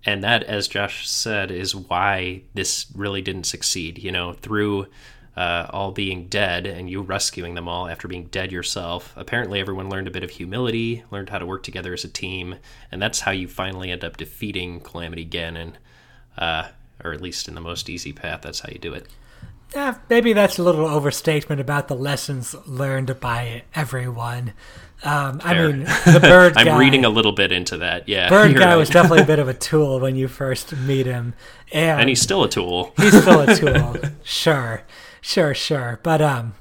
and that, as Josh said, is why this really didn't succeed. You know, through uh, all being dead and you rescuing them all after being dead yourself. Apparently, everyone learned a bit of humility, learned how to work together as a team, and that's how you finally end up defeating Calamity Ganon, uh, or at least in the most easy path. That's how you do it. Maybe that's a little overstatement about the lessons learned by everyone. Um, I mean, the bird I'm guy. reading a little bit into that. Yeah, bird guy right. was definitely a bit of a tool when you first meet him, and, and he's still a tool. He's still a tool. sure. Sure, sure. But um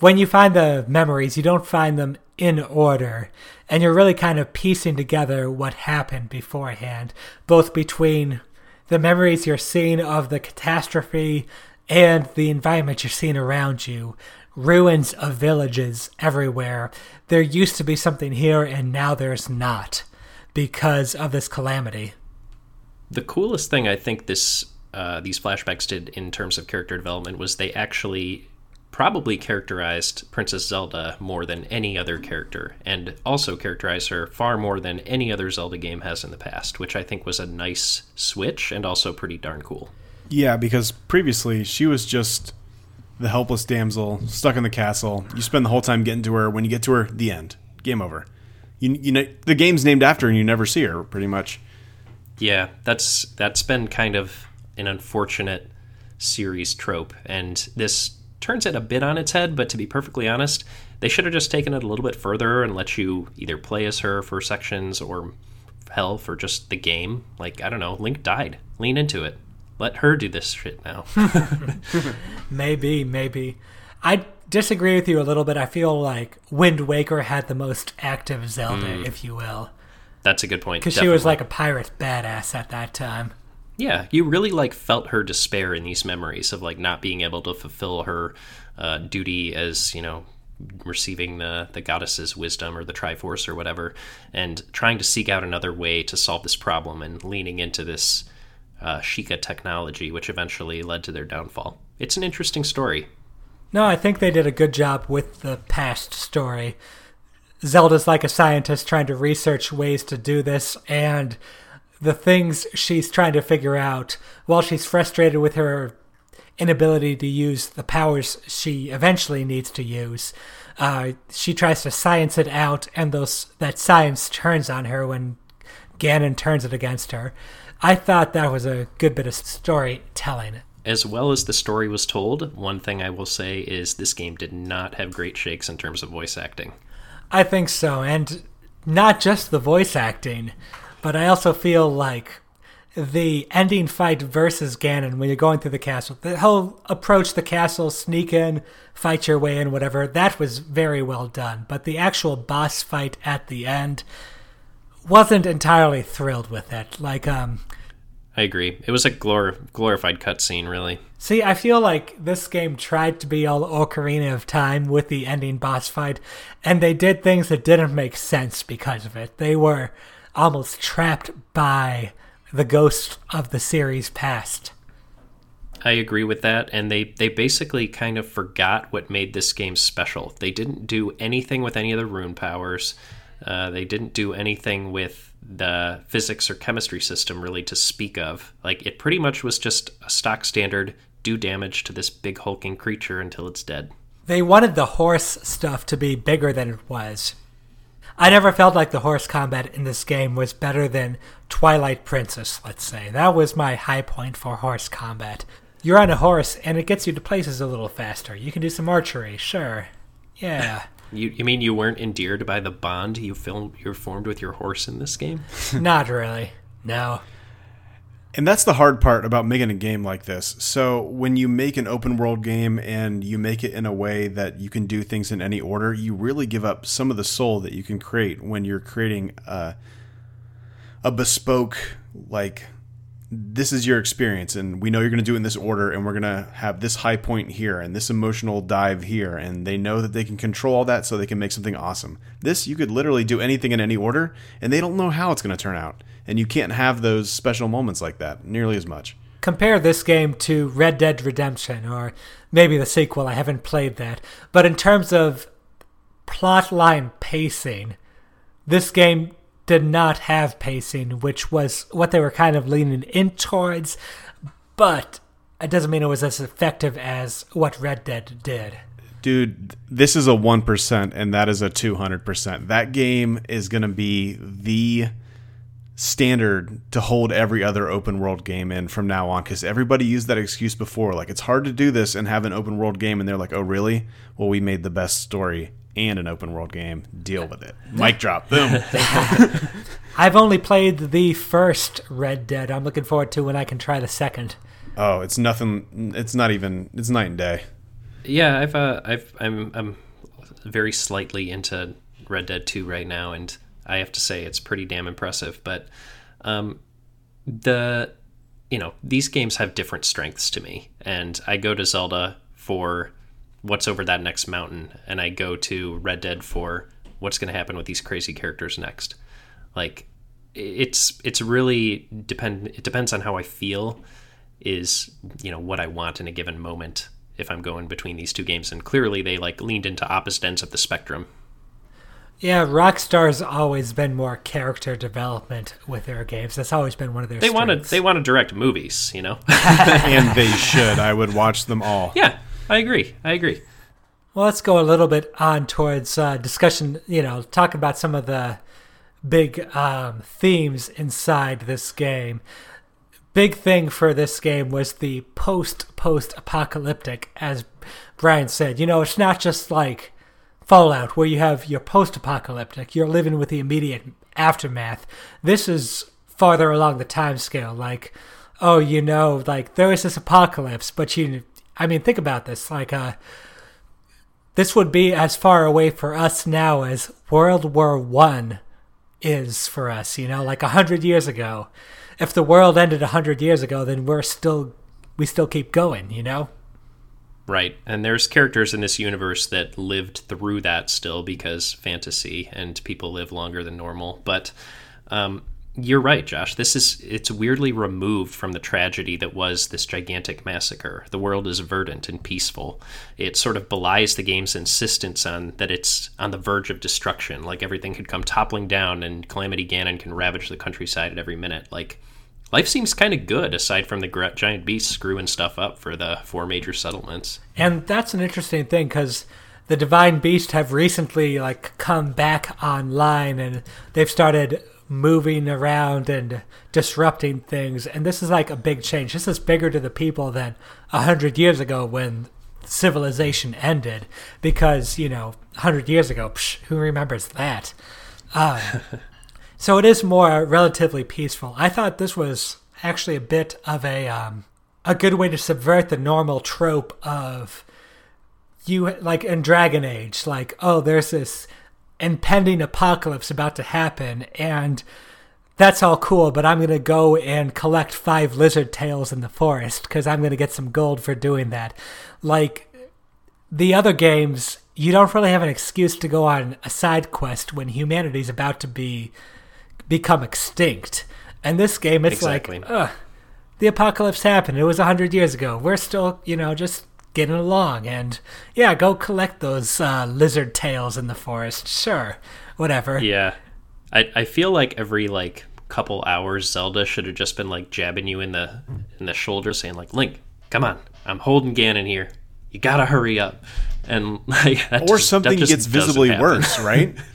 when you find the memories, you don't find them in order. And you're really kind of piecing together what happened beforehand, both between the memories you're seeing of the catastrophe and the environment you're seeing around you. Ruins of villages everywhere. There used to be something here, and now there's not because of this calamity. The coolest thing I think this uh, these flashbacks did in terms of character development was they actually probably characterized Princess Zelda more than any other character, and also characterized her far more than any other Zelda game has in the past, which I think was a nice switch and also pretty darn cool. Yeah, because previously she was just the helpless damsel stuck in the castle. You spend the whole time getting to her. When you get to her, the end. Game over. You, you know the game's named after and you never see her pretty much. Yeah, that's that's been kind of an unfortunate series trope, and this turns it a bit on its head. But to be perfectly honest, they should have just taken it a little bit further and let you either play as her for sections or hell for just the game. Like I don't know, Link died. Lean into it. Let her do this shit now. maybe, maybe. I disagree with you a little bit. I feel like Wind Waker had the most active Zelda, mm. if you will. That's a good point. Because she was like a pirate badass at that time. Yeah, you really like felt her despair in these memories of like not being able to fulfill her uh, duty as you know receiving the the goddess's wisdom or the Triforce or whatever, and trying to seek out another way to solve this problem and leaning into this uh, Sheikah technology, which eventually led to their downfall. It's an interesting story. No, I think they did a good job with the past story. Zelda's like a scientist trying to research ways to do this, and the things she's trying to figure out while she's frustrated with her inability to use the powers she eventually needs to use. Uh, she tries to science it out, and those that science turns on her when Ganon turns it against her. I thought that was a good bit of storytelling. as well as the story was told, one thing I will say is this game did not have great shakes in terms of voice acting. I think so, and not just the voice acting, but I also feel like the ending fight versus Ganon when you're going through the castle, the whole approach the castle, sneak in, fight your way in, whatever, that was very well done. But the actual boss fight at the end wasn't entirely thrilled with it. Like, um, I agree. It was a glor- glorified cutscene, really. See, I feel like this game tried to be all Ocarina of Time with the ending boss fight, and they did things that didn't make sense because of it. They were almost trapped by the ghost of the series past. I agree with that, and they they basically kind of forgot what made this game special. They didn't do anything with any of the rune powers. Uh, they didn't do anything with the physics or chemistry system really to speak of. Like it pretty much was just a stock standard do damage to this big hulking creature until it's dead. They wanted the horse stuff to be bigger than it was. I never felt like the horse combat in this game was better than Twilight Princess, let's say. That was my high point for horse combat. You're on a horse and it gets you to places a little faster. You can do some archery, sure. Yeah. You, you mean you weren't endeared by the bond you film you formed with your horse in this game? Not really. No. And that's the hard part about making a game like this. So, when you make an open world game and you make it in a way that you can do things in any order, you really give up some of the soul that you can create when you're creating a, a bespoke, like, this is your experience, and we know you're going to do it in this order, and we're going to have this high point here and this emotional dive here. And they know that they can control all that so they can make something awesome. This, you could literally do anything in any order, and they don't know how it's going to turn out and you can't have those special moments like that nearly as much. Compare this game to Red Dead Redemption or maybe the sequel. I haven't played that. But in terms of plotline pacing, this game did not have pacing, which was what they were kind of leaning in towards, but it doesn't mean it was as effective as what Red Dead did. Dude, this is a 1% and that is a 200%. That game is going to be the standard to hold every other open world game in from now on because everybody used that excuse before. Like it's hard to do this and have an open world game and they're like oh really? Well we made the best story and an open world game. Deal with it. Mic drop. Boom. I've only played the first red dead. I'm looking forward to when i can try the second. Oh it's nothing it's not even it's night and day. Yeah i've uh i've i'm i'm very slightly into red dead 2 right now and I have to say it's pretty damn impressive. But um, the you know these games have different strengths to me, and I go to Zelda for what's over that next mountain, and I go to Red Dead for what's going to happen with these crazy characters next. Like it's it's really depend it depends on how I feel is you know what I want in a given moment if I'm going between these two games and clearly they like leaned into opposite ends of the spectrum yeah, Rockstar's always been more character development with their games. That's always been one of their. They want to they want to direct movies, you know. and they should. I would watch them all. Yeah, I agree. I agree. Well, let's go a little bit on towards uh, discussion. You know, talk about some of the big um, themes inside this game. Big thing for this game was the post post apocalyptic, as Brian said. You know, it's not just like Fallout, where you have your post apocalyptic, you're living with the immediate aftermath. This is farther along the time scale. Like, oh, you know, like there is this apocalypse, but you, I mean, think about this. Like, uh, this would be as far away for us now as World War One is for us. You know, like a hundred years ago. If the world ended a hundred years ago, then we're still we still keep going. You know. Right. And there's characters in this universe that lived through that still because fantasy and people live longer than normal. But um, you're right, Josh. This is it's weirdly removed from the tragedy that was this gigantic massacre. The world is verdant and peaceful. It sort of belies the game's insistence on that it's on the verge of destruction, like everything could come toppling down and Calamity Ganon can ravage the countryside at every minute. Like life seems kind of good aside from the giant beasts screwing stuff up for the four major settlements. And that's an interesting thing because the divine beast have recently like come back online and they've started moving around and disrupting things. And this is like a big change. This is bigger to the people than a hundred years ago when civilization ended. Because you know, a hundred years ago, psh, who remembers that? Um, so it is more relatively peaceful. I thought this was actually a bit of a um, a good way to subvert the normal trope of you like in Dragon Age, like oh, there's this impending apocalypse about to happen, and that's all cool, but I'm gonna go and collect five lizard tails in the forest because I'm gonna get some gold for doing that. Like the other games, you don't really have an excuse to go on a side quest when humanity's about to be become extinct. And this game, it's Exactly. like, ugh, the apocalypse happened. It was a hundred years ago. We're still, you know, just getting along. And yeah, go collect those uh, lizard tails in the forest. Sure, whatever. Yeah, I I feel like every like couple hours, Zelda should have just been like jabbing you in the in the shoulder, saying like, "Link, come on, I'm holding Ganon here. You gotta hurry up." And like, or just- something gets visibly happen. worse, right?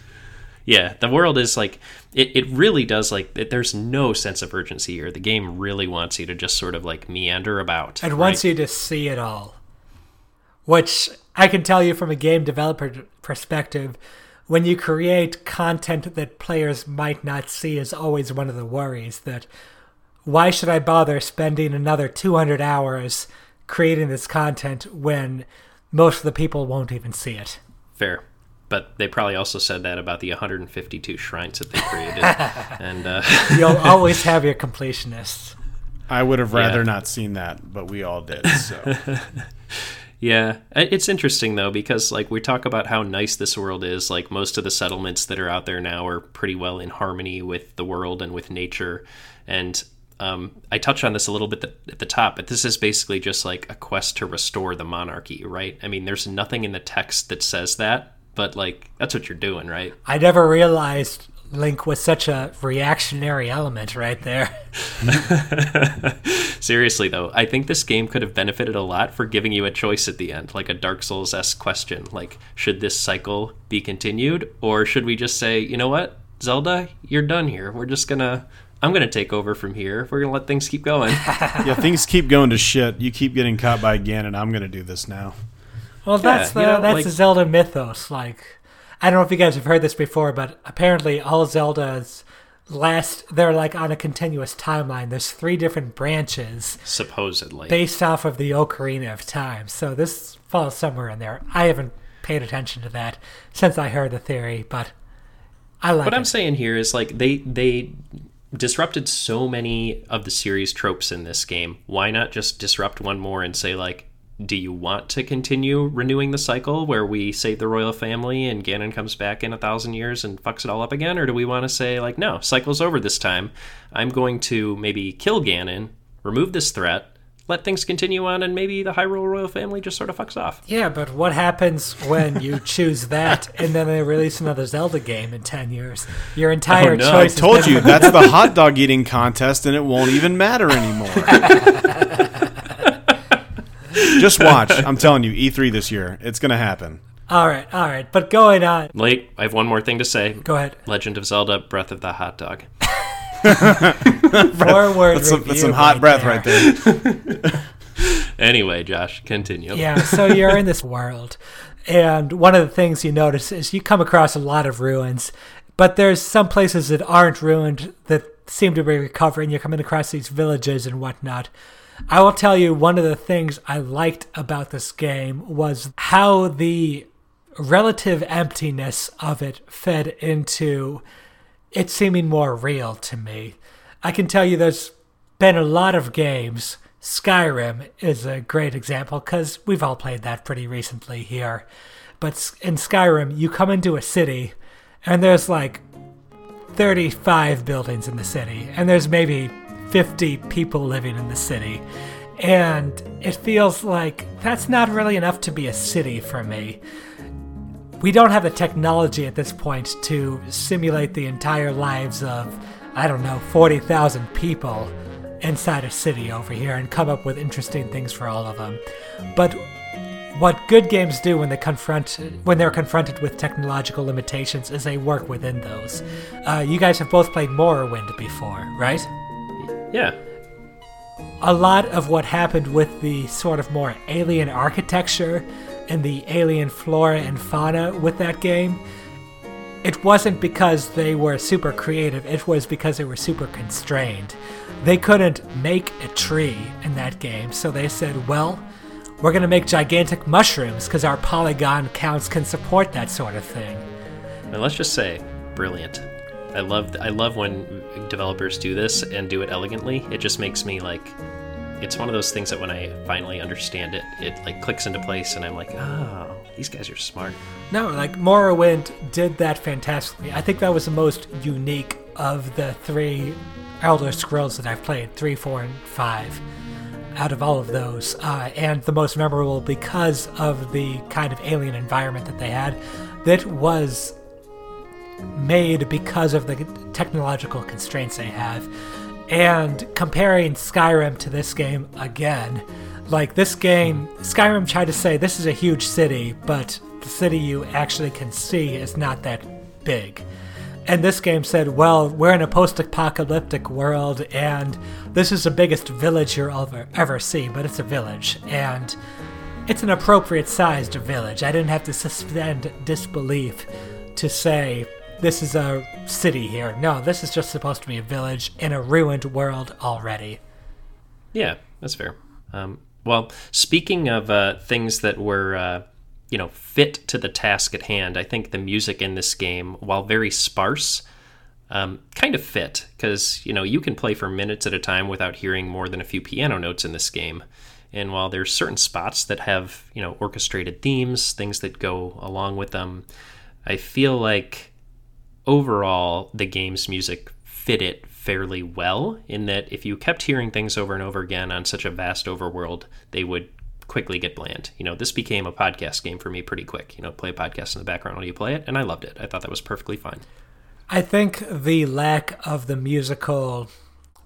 Yeah, the world is like it, it really does like it, there's no sense of urgency here. The game really wants you to just sort of like meander about. and wants you to see it all. Which I can tell you from a game developer perspective, when you create content that players might not see is always one of the worries that why should I bother spending another 200 hours creating this content when most of the people won't even see it? fair. But they probably also said that about the 152 shrines that they created. and uh, You'll always have your completionists. I would have rather Yeah. not seen that, but we all did. So Yeah, it's interesting though because like we talk about how nice this world is. Like most of the settlements that are out there now are pretty well in harmony with the world and with nature. And um, I touch on this a little bit th- at the top, but this is basically just like a quest to restore the monarchy, right? I mean, there's nothing in the text that says that, but like that's what you're doing, right? I never realized Link was such a reactionary element right there. Seriously though, I think this game could have benefited a lot for giving you a choice at the end, like a Dark Souls esque question, like should this cycle be continued, or should we just say, you know what, Zelda, you're done here. We're just gonna, I'm gonna take over from here. We're gonna let things keep going. yeah, things keep going to shit. You keep getting caught by Ganon. I'm going to do this now. Well, that's the you know, that's like- the Zelda mythos. Like, I don't know if you guys have heard this before, but apparently all Zeldas last they're like on a continuous timeline. There's three different branches Supposedly, based off of the Ocarina of Time. So this falls somewhere in there. I haven't paid attention to that since I heard the theory, but I like what it. I'm saying here is like they they disrupted so many of the series tropes in this game. Why not just disrupt one more and say like, do you want to continue renewing the cycle where we save the royal family and Ganon comes back in a thousand years and fucks it all up again, or do we want to say like, no, cycle's over this time. I'm going to maybe kill Ganon, remove this threat. Let things continue on, and maybe the Hyrule royal family just sort of fucks off. yeah, but what happens when you choose that and then they release another Zelda game in 10 years? Your entire Oh, no. I choice has told you that's the hot dog eating contest, and it won't even matter anymore. Just watch. I'm telling you, E3 this year, it's going to happen. All right, all right. But going on, uh, Late, I have one more thing to say. go ahead. Legend of Zelda: Breath of the Hot Dog. Forward That's some, review that's some hot breath right there. Anyway, Josh, continue. Yeah, so you're in this world, and one of the things you notice is you come across a lot of ruins, but there's some places that aren't ruined that seem to be recovering. You're coming across these villages and whatnot. I will tell you one of the things I liked about this game was how the relative emptiness of it fed into it seeming more real to me. I can tell you there's been a lot of games. Skyrim is a great example because we've all played that pretty recently here. But in Skyrim, you come into a city and there's like 35 buildings in the city, and there's maybe 50 people living in the city. And it feels like that's not really enough to be a city for me we don't have the technology at this point to simulate the entire lives of, I don't know, 40,000 people inside a city over here and come up with interesting things for all of them. But what good games do when they confront when they're confronted with technological limitations is they work within those. Uh, you guys have both played Morrowind before, right? Yeah. A lot of what happened with the sort of more alien architecture and the alien flora and fauna with that game, it wasn't because they were super creative, it was because they were super constrained. They couldn't make a tree in that game, so they said, well, we're going to make gigantic mushrooms because our polygon counts can support that sort of thing. And let's just say, brilliant. I love I love when developers do this and do it elegantly. It just makes me like it's one of those things that when I finally understand it, it like clicks into place and I'm like, "Oh, these guys are smart." No, like Morrowind did that fantastically. I think that was the most unique of the three Elder Scrolls that I've played, 3, 4 and 5 out of all of those, uh, and the most memorable because of the kind of alien environment that they had that was made because of the technological constraints they have. And comparing Skyrim to this game again, like this game, Skyrim tried to say this is a huge city, but the city you actually can see is not that big. And this game said, well, we're in a post apocalyptic world, and this is the biggest village you'll ever, ever see, but it's a village. And it's an appropriate sized village. I didn't have to suspend disbelief to say, this is a city here. No, this is just supposed to be a village in a ruined world already. Yeah, that's fair. Um, well, speaking of uh, things that were uh, you know fit to the task at hand. I think the music in this game, while very sparse, um, kind of fit because you know you can play for minutes at a time without hearing more than a few piano notes in this game. And while there's certain spots that have you know orchestrated themes, things that go along with them, I feel like overall the game's music fit it fairly well in that if you kept hearing things over and over again on such a vast overworld, they would quickly get bland. You know, this became a podcast game for me pretty quick. You know, play a podcast in the background while you play it, and I loved it. I thought that was perfectly fine. I think the lack of the musical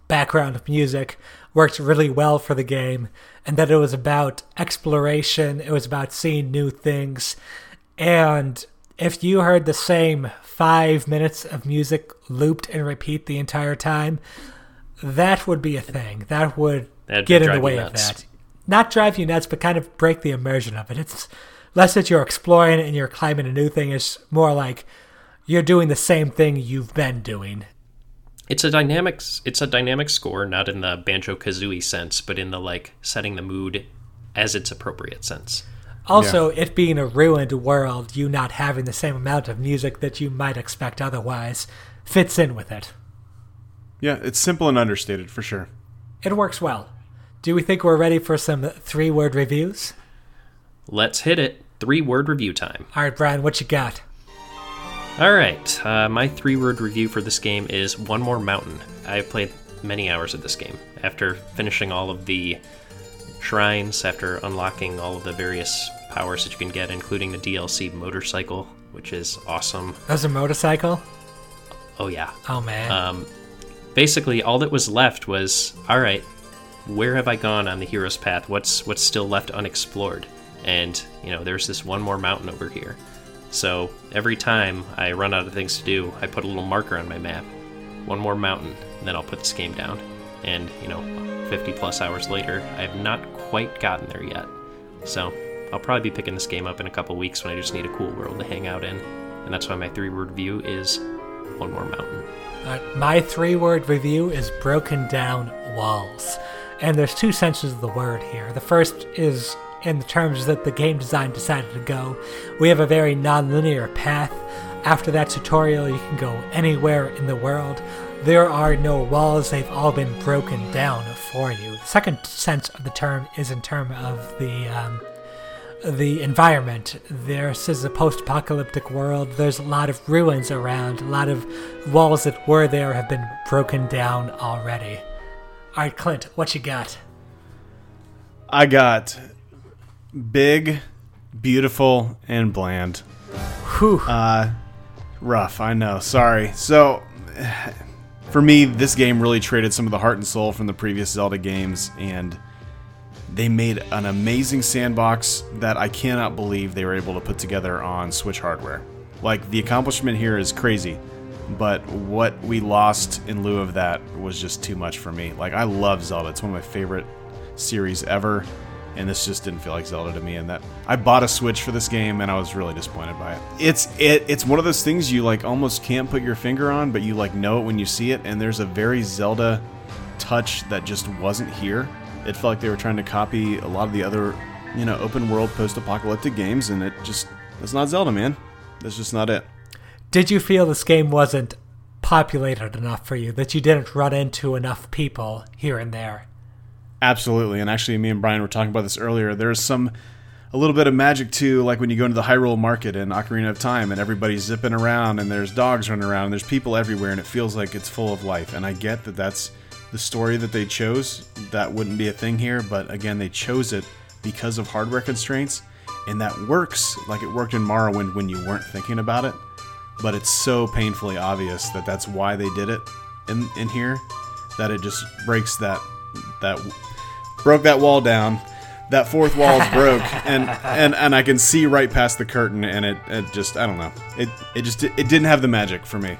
background music worked really well for the game, and that it was about exploration, it was about seeing new things. And if you heard the same five minutes of music looped and repeat the entire time, that would be a thing. That would That'd get in the way of that not drive you nuts, but kind of break the immersion of it. It's less that you're exploring and you're climbing a new thing. It's more like you're doing the same thing you've been doing. It's a dynamic. It's a dynamic score, not in the Banjo Kazooie sense, but in the like setting the mood as its appropriate sense. Also, yeah. it being a ruined world, you not having the same amount of music that you might expect otherwise, fits in with it. Yeah, it's simple and understated for sure. It works well. Do we think we're ready for some three word reviews? Let's hit it. Three word review time. All right, Brian, what you got? All right, uh, my three word review for this game is One More Mountain. I've played many hours of this game. After finishing all of the shrines, after unlocking all of the various powers that you can get, including the DLC motorcycle, which is awesome. That's a motorcycle? Oh, yeah. Oh, man. Um, basically, all that was left was all right, where have I gone on the hero's path? What's what's still left unexplored? And you know, there's this one more mountain over here. So every time I run out of things to do, I put a little marker on my map. One more mountain, and then I'll put this game down. And you know, 50 plus hours later, I have not quite gotten there yet. So I'll probably be picking this game up in a couple weeks when I just need a cool world to hang out in. And that's why my three word review is One More Mountain. My three word review is Broken Down Walls. And there's two senses of the word here. The first is in the terms that the game design decided to go. We have a very non-linear path. After that tutorial, you can go anywhere in the world. There are no walls, they've all been broken down for you. The second sense of the term is in terms of the um, the environment. This is a post-apocalyptic world. There's a lot of ruins around. A lot of walls that were there have been broken down already. All right, Clint, what you got? I got big, beautiful, and bland. Whew. Uh, rough. I know. Sorry. So, for me, this game really traded some of the heart and soul from the previous Zelda games, and they made an amazing sandbox that I cannot believe they were able to put together on Switch hardware. Like the accomplishment here is crazy, but what we lost in lieu of that was just too much for me. Like I love Zelda; it's one of my favorite series ever, and this just didn't feel like Zelda to me. And that I bought a Switch for this game, and I was really disappointed by it. It's it it's one of those things you like almost can't put your finger on, but you like know it when you see it. And there's a very Zelda touch that just wasn't here. It felt like they were trying to copy a lot of the other, you know, open world post-apocalyptic games, and it just it's not Zelda, man. That's just not it. Did you feel this game wasn't populated enough for you? That you didn't run into enough people here and there? Absolutely. And actually, me and Brian were talking about this earlier. There's some, a little bit of magic too, like when you go into the Hyrule Market in Ocarina of Time and everybody's zipping around and there's dogs running around and there's people everywhere and it feels like it's full of life. And I get that that's the story that they chose. That wouldn't be a thing here, but again, they chose it because of hardware constraints. And that works like it worked in Morrowind when you weren't thinking about it. But it's so painfully obvious that that's why they did it in, in here that it just breaks that that broke that wall down. That fourth wall is broke, and, and and I can see right past the curtain, and it, it just I don't know it it just it didn't have the magic for me.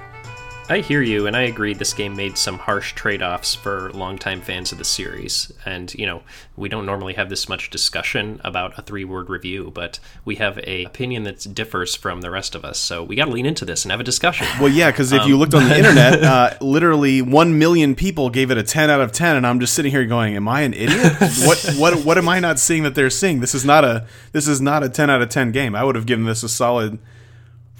I hear you, and I agree this game made some harsh trade offs for longtime fans of the series. And, you know, we don't normally have this much discussion about a three word review, but we have a opinion that differs from the rest of us. So we got to lean into this and have a discussion. Well, yeah, because if you looked on the internet, uh, literally one million people gave it a ten out of ten, and I'm just sitting here going, "Am I an idiot? what what what am I not seeing that they're seeing? This is not a this is not a ten out of ten game. I would have given this a solid."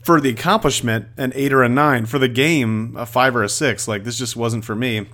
For the accomplishment, an eight or a nine. For the game, a five or a six. Like this just wasn't for me.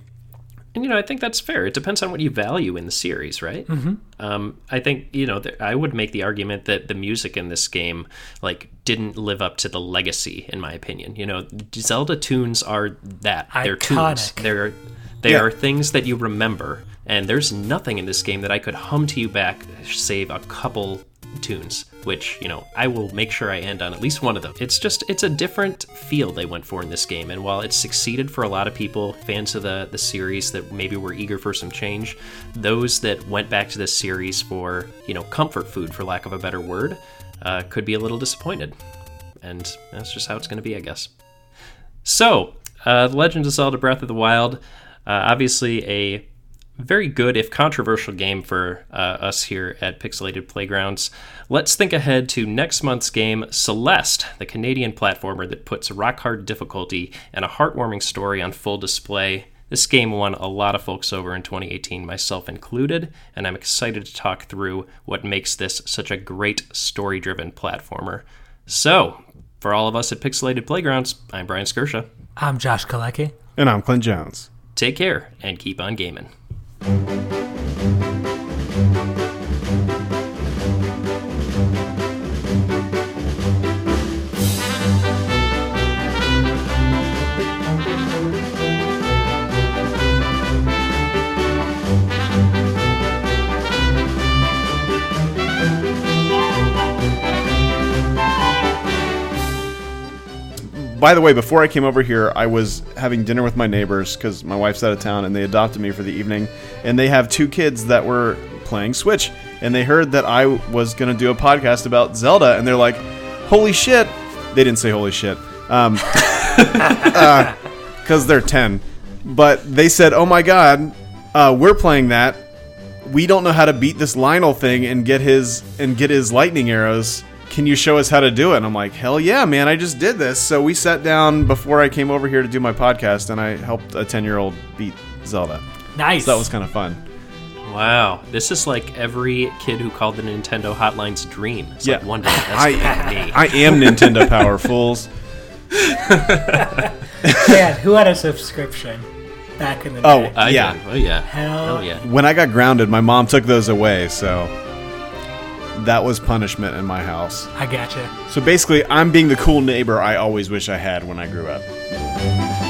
And you know, I think that's fair. It depends on what you value in the series, right? Mm-hmm. Um, I think you know, th- I would make the argument that the music in this game like didn't live up to the legacy, in my opinion. You know, Zelda tunes are that they're tunes. Iconic. They're they Yeah. are things that you remember, and there's nothing in this game that I could hum to you back, save a couple tunes which you know i will make sure i end on at least one of them. It's just it's a different feel they went for in this game and while it succeeded for a lot of people fans of the the series that maybe were eager for some change those that went back to this series for you know comfort food for lack of a better word uh, could be a little disappointed. And that's just how it's going to be i guess. So, uh, The Legend of Zelda Breath of the Wild, uh, obviously a very good, if controversial, game for uh, us here at Pixelated Playgrounds. Let's think ahead to next month's game, Celeste, the Canadian platformer that puts rock hard difficulty and a heartwarming story on full display. This game won a lot of folks over in 2018, myself included, and I'm excited to talk through what makes this such a great story driven platformer. So, for all of us at Pixelated Playgrounds, I'm Brian Skirsha. I'm Josh Kalecki. And I'm Clint Jones. Take care and keep on gaming. Thank you. By the way, before I came over here, I was having dinner with my neighbors because my wife's out of town and they adopted me for the evening. And they have two kids that were playing Switch. And they heard that I was going to do a podcast about Zelda. And they're like, holy shit. They didn't say holy shit. Um, because they're 10. But they said, oh my god, uh, we're playing that. We don't know how to beat this Lynel thing and get his and get his lightning arrows. Can you show us how to do it? And I'm like, hell yeah, man! I just did this. So we sat down before I came over here to do my podcast, and I helped a 10 year old beat Zelda. Nice. So that was kind of fun. Wow, this is like every kid who called the Nintendo Hotline's dream. It's Yeah. like one day that's I me. I am Nintendo Power Fools. Man, who had a subscription back in the Oh, day? I yeah. Oh yeah. Hell Hell yeah. When I got grounded, my mom took those away, so that was punishment in my house. I gotcha. So basically, I'm being the cool neighbor I always wish I had when I grew up.